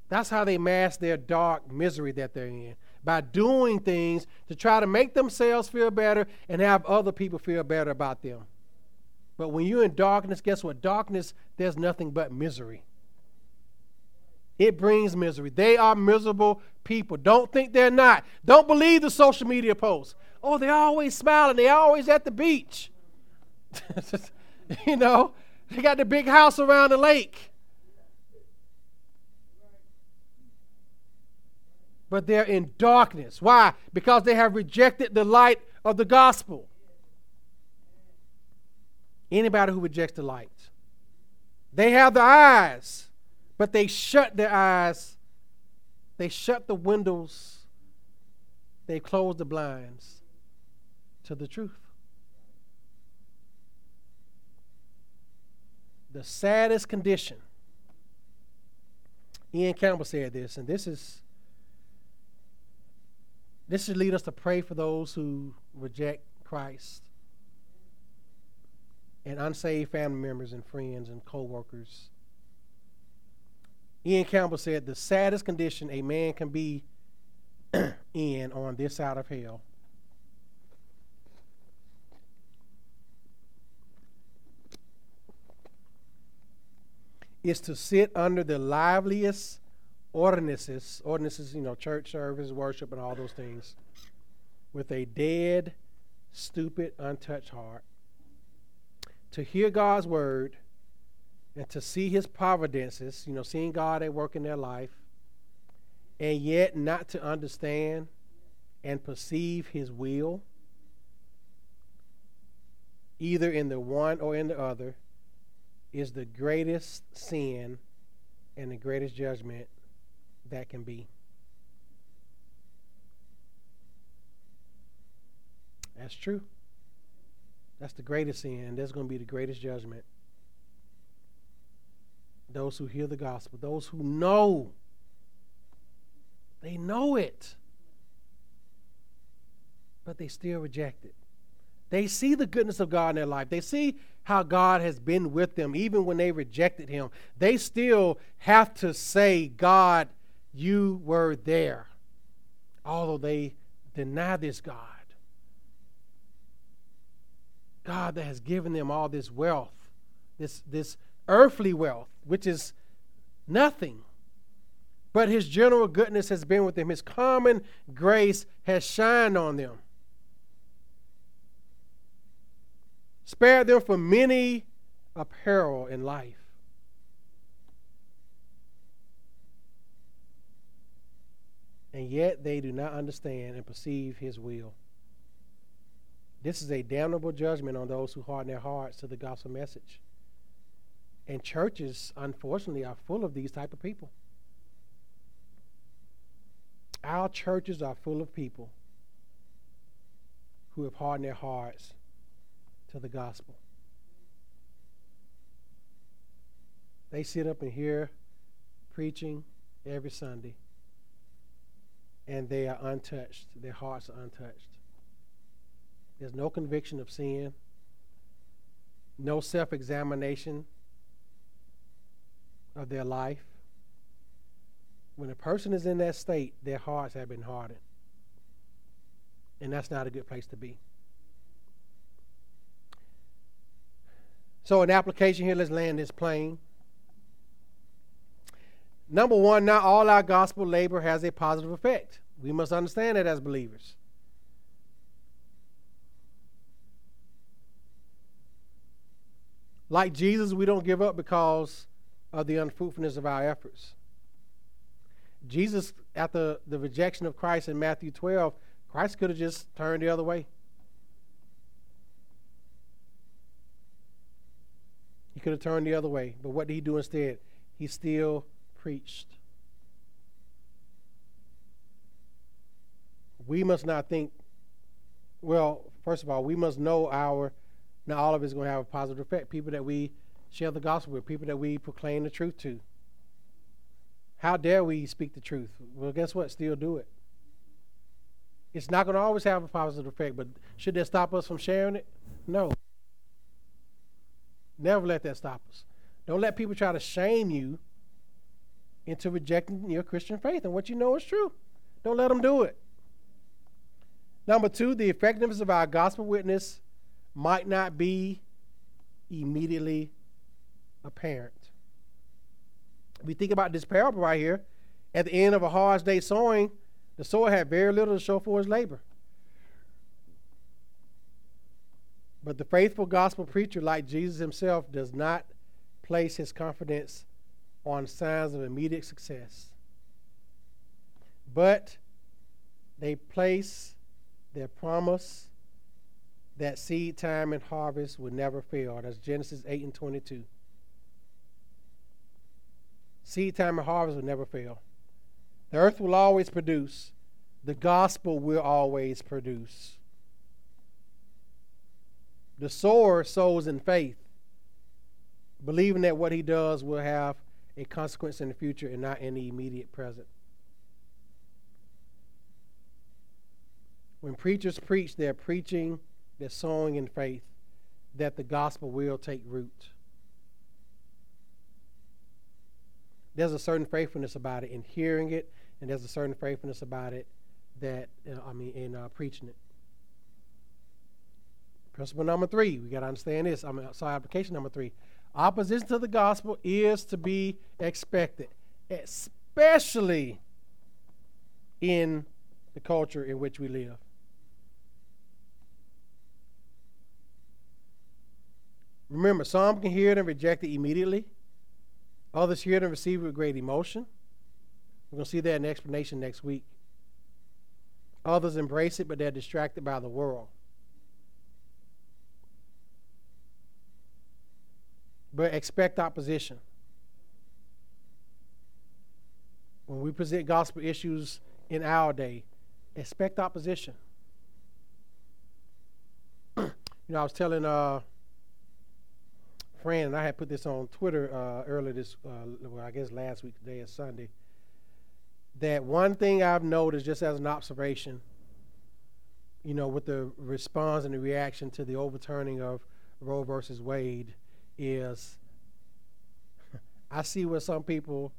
That's how they mask their dark misery that they're in by doing things to try to make themselves feel better and have other people feel better about them. But when you're in darkness, guess what? Darkness, there's nothing but misery. It brings misery. They are miserable people. Don't think they're not. Don't believe the social media posts. Oh, they're always smiling. They're always at the beach. you know, they got the big house around the lake. but they're in darkness. Why? Because they have rejected the light of the gospel. Anybody who rejects the light, they have the eyes, but they shut their eyes. They shut the windows. They close the blinds to the truth. The saddest condition. Ian Campbell said this, and this is this should lead us to pray for those who reject Christ and unsaved family members and friends and co workers. Ian Campbell said, The saddest condition a man can be in on this side of hell. Is to sit under the liveliest ordinances, ordinances, you know, church service, worship, and all those things, with a dead, stupid, untouched heart, to hear God's word and to see his providences, you know, seeing God at work in their life, and yet not to understand and perceive his will, either in the one or in the other, is the greatest sin and the greatest judgment that can be. That's true. That's the greatest sin. That's going to be the greatest judgment. Those who hear the gospel, those who know, they know it, but they still reject it. They see the goodness of God in their life. They see how God has been with them, even when they rejected Him. They still have to say, God you were there. Although they deny this God. God that has given them all this wealth, this, this earthly wealth, which is nothing. but his general goodness has been with them. His common grace has shined on them. Spared them from many a peril in life. And yet they do not understand and perceive his will. This is a damnable judgment on those who harden their hearts to the gospel message. And churches, unfortunately, are full of these type of people. Our churches are full of people who have hardened their hearts to the gospel. They sit up and hear preaching every Sunday, and they are untouched. Their hearts are untouched. There's no conviction of sin, no self examination of their life. When a person is in that state, their hearts have been hardened. And that's not a good place to be. So, an application here, let's land this plane. Number one, not all our gospel labor has a positive effect. We must understand that as believers. Like Jesus, we don't give up because of the unfruitfulness of our efforts. Jesus, after the rejection of Christ in Matthew 12, Christ could have just turned the other way. He could have turned the other way. But what did he do instead? He still preached. We must not think, well, first of all, we must know our, not all of it is going to have a positive effect. People that we share the gospel with, people that we proclaim the truth to. How dare we speak the truth? Well, guess what? Still do it. It's not going to always have a positive effect, but should that stop us from sharing it? No. Never let that stop us. Don't let people try to shame you into rejecting your Christian faith and what you know is true. Don't let them do it. Number two, the effectiveness of our gospel witness might not be immediately apparent. We think about this parable right here. At the end of a hard day's sowing, the sower had very little to show for his labor. But the faithful gospel preacher, like Jesus himself, does not place his confidence on signs of immediate success. But they place their promise that seed time and harvest would never fail. That's Genesis 8 and 22. Seed time and harvest will never fail. The earth will always produce. The gospel will always produce. The sower sows in faith, believing that what he does will have a consequence in the future and not in the immediate present. When preachers preach, they're preaching, they're sowing in faith that the gospel will take root. There's a certain faithfulness about it in hearing it, and there's a certain faithfulness about it that, uh, I mean, in uh, preaching it. Principle number three, we got to understand this. I mean, sorry, application number three. Opposition to the gospel is to be expected, especially in the culture in which we live. Remember, some can hear it and reject it immediately. Others hear it and receive it with great emotion. We're going to see that in the explanation next week. Others embrace it, but they're distracted by the world. but expect opposition. When we present gospel issues in our day, expect opposition. you know, I was telling a friend, and I had put this on Twitter uh, earlier this, uh, well, I guess last week, today is Sunday, that one thing I've noticed just as an observation, you know, with the response and the reaction to the overturning of Roe versus Wade is I see where some people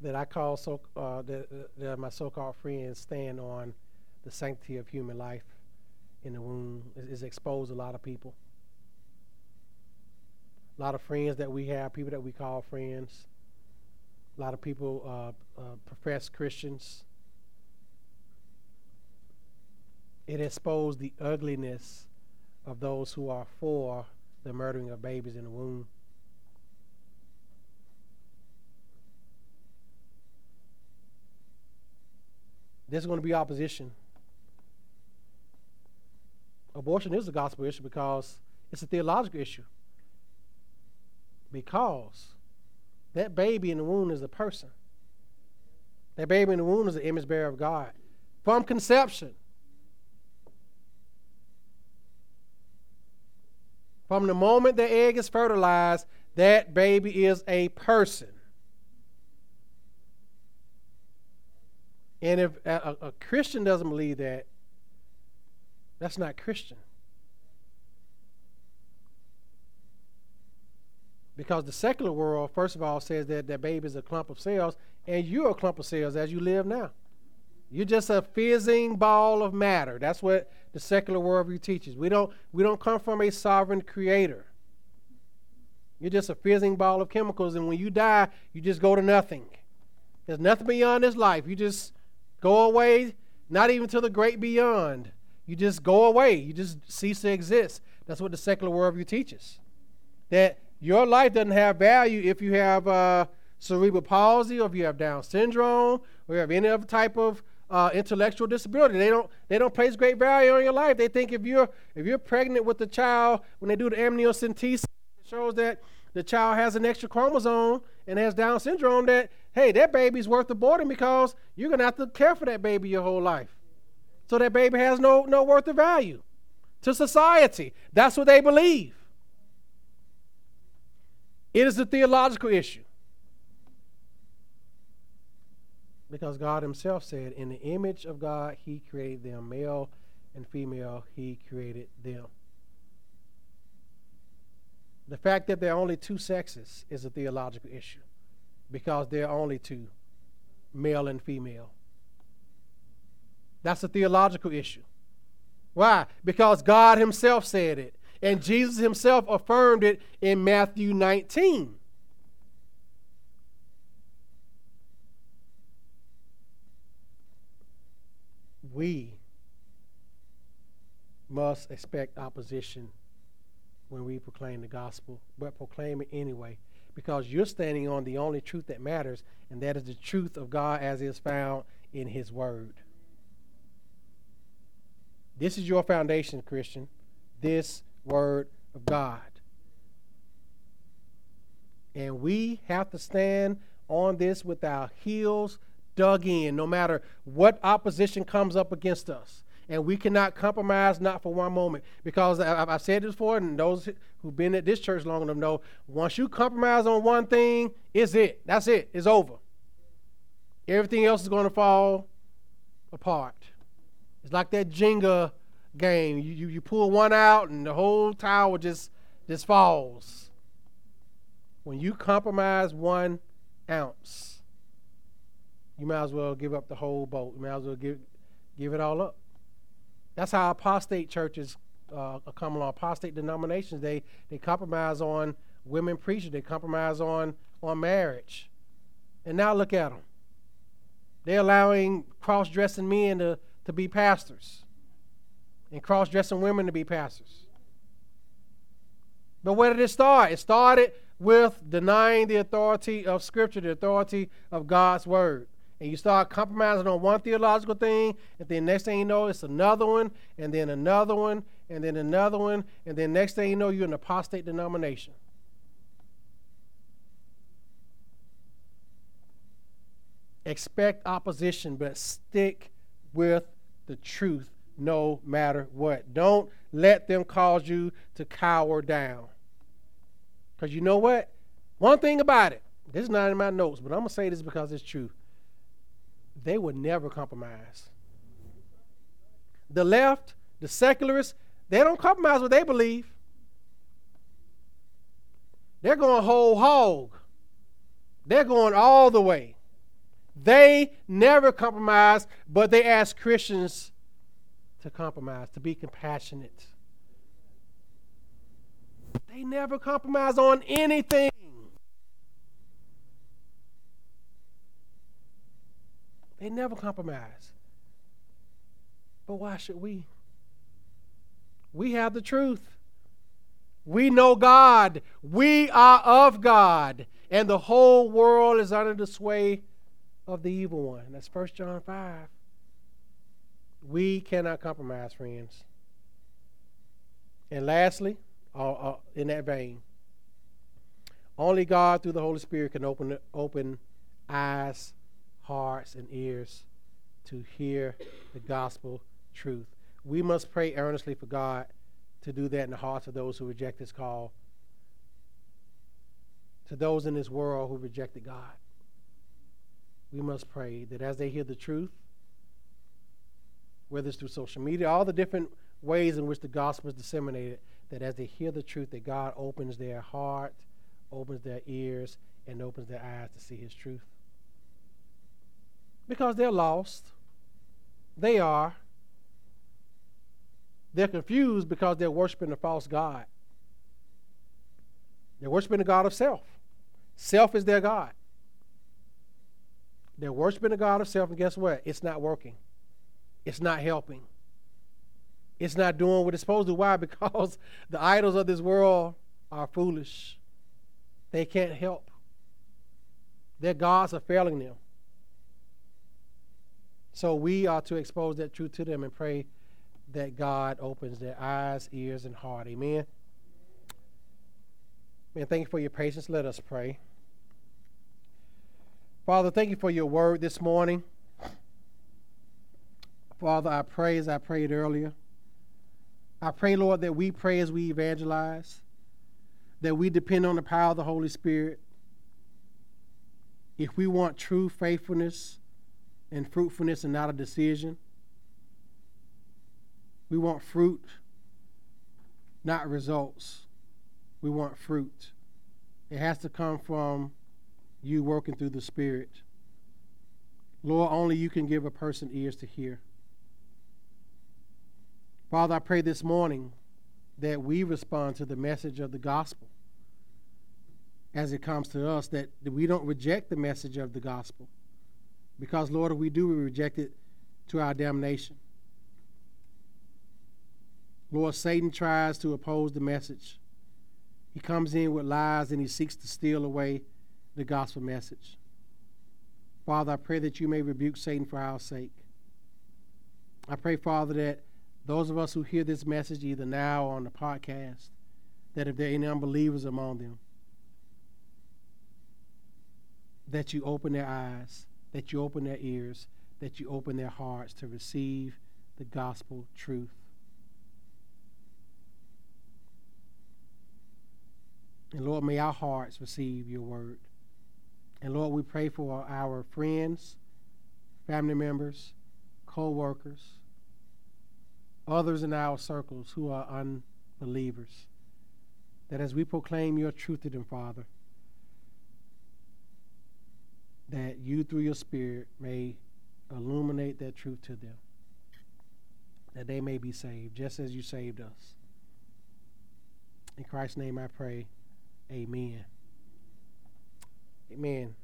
that I call so uh, that, that my so-called friends stand on the sanctity of human life in the womb is, exposed a lot of people. A lot of friends that we have, people that we call friends, A lot of people uh, uh, profess Christians. It exposed the ugliness of those who are for the murdering of babies in the womb. There's going to be opposition. Abortion is a gospel issue because it's a theological issue. Because that baby in the womb is a person. That baby in the womb is the image bearer of God. From conception, From the moment the egg is fertilized, that baby is a person. And if a, a, Christian doesn't believe that, that's not Christian. Because the secular world, first of all, says that that baby is a clump of cells, and you're a clump of cells as you live now. You're just a fizzing ball of matter. That's what the secular worldview teaches. We don't, we don't come from a sovereign creator. You're just a fizzing ball of chemicals, and when you die, you just go to nothing. There's nothing beyond this life. You just go away, not even to the great beyond. You just go away. You just cease to exist. That's what the secular worldview teaches. That your life doesn't have value if you have uh, cerebral palsy, or if you have Down syndrome, or you have any other type of uh, intellectual disability. They don't they don't place great value on your life. They think if you're if you're pregnant with the child, when they do the amniocentesis, it shows that the child has an extra chromosome and has Down syndrome. That hey, that baby's worth aborting because you're gonna have to care for that baby your whole life. So that baby has no no worth of value to society. That's what they believe. It is a theological issue. Because God Himself said, In the image of God, He created them, male and female, He created them. The fact that there are only two sexes is a theological issue because there are only two, male and female. That's a theological issue. Why? Because God Himself said it, and Jesus Himself affirmed it in Matthew 19. we must expect opposition when we proclaim the gospel, but proclaim it anyway because you're standing on the only truth that matters, and that is the truth of God as is found in His Word. This is your foundation, Christian. This Word of God. And we have to stand on this with our heels dug in no matter what opposition comes up against us. And we cannot compromise, not for one moment. Because I've said this before, and those who've been at this church long enough know once you compromise on one thing, it's it. That's it. It's over. Everything else is going to fall apart. It's like that Jenga game. You, you, you pull one out, and the whole tower just, just falls. When you compromise one ounce, you might as well give up the whole boat. You might as well give, give it all up. That's how apostate churches uh, come along. Apostate denominations, they, they compromise on women preachers. They compromise on, on marriage. And now look at them. They're allowing cross-dressing men to, to be pastors and cross-dressing women to be pastors. But where did it start? It started with denying the authority of Scripture, the authority of God's Word and you start compromising on one theological thing, and then next thing you know, it's another one, and then another one, and then another one, and then next thing you know, you're an apostate denomination. Expect opposition, but stick with the truth no matter what. Don't let them cause you to cower down. Because you know what? One thing about it, this is not in my notes, but I'm going to say this because it's true they would never compromise. The left, the secularists, they don't compromise what they believe. They're going whole hog. They're going all the way. They never compromise, but they ask Christians to compromise, to be compassionate. They never compromise on anything. They never compromise. But why should we? We have the truth. We know God. We are of God. And the whole world is under the sway of the evil one. That's 1 John 5. We cannot compromise, friends. And lastly, uh, uh, in that vein, only God through the Holy Spirit can open open eyes, hearts, and ears to hear the gospel truth. We must pray earnestly for God to do that in the hearts of those who reject his call, to those in this world who rejected God. We must pray that as they hear the truth, whether it's through social media, all the different ways in which the gospel is disseminated, that as they hear the truth, that God opens their heart, opens their ears, and opens their eyes to see his truth. Because they're lost. They are. They're confused because they're worshiping a false God. They're worshiping the God of self. Self is their God. They're worshiping the God of self, and guess what? It's not working. It's not helping. It's not doing what it's supposed to. Why? Because the idols of this world are foolish. They can't help. Their gods are failing them. So we are to expose that truth to them and pray that God opens their eyes, ears, and heart. Amen. Man, thank you for your patience. Let us pray. Father, thank you for your word this morning. Father, I pray as I prayed earlier. I pray, Lord, that we pray as we evangelize, that we depend on the power of the Holy Spirit. If we want true faithfulness and fruitfulness and not a decision, we want fruit, not results. We want fruit. It has to come from you working through the Spirit. Lord, only you can give a person ears to hear. Father, I pray this morning that we respond to the message of the gospel as it comes to us, that we don't reject the message of the gospel. Because, Lord, if we do, we reject it to our damnation. Lord, Satan tries to oppose the message. He comes in with lies and he seeks to steal away the gospel message. Father, I pray that you may rebuke Satan for our sake. I pray, Father, that those of us who hear this message, either now or on the podcast, that if there are any unbelievers among them, that you open their eyes, that you open their ears, that you open their hearts to receive the gospel truth. And Lord, may our hearts receive your word. And Lord, we pray for our friends, family members, co workers, others in our circles who are unbelievers. That as we proclaim your truth to them, Father, that you through your Spirit may illuminate that truth to them, that they may be saved, just as you saved us. In Christ's name I pray. Amen. Amen.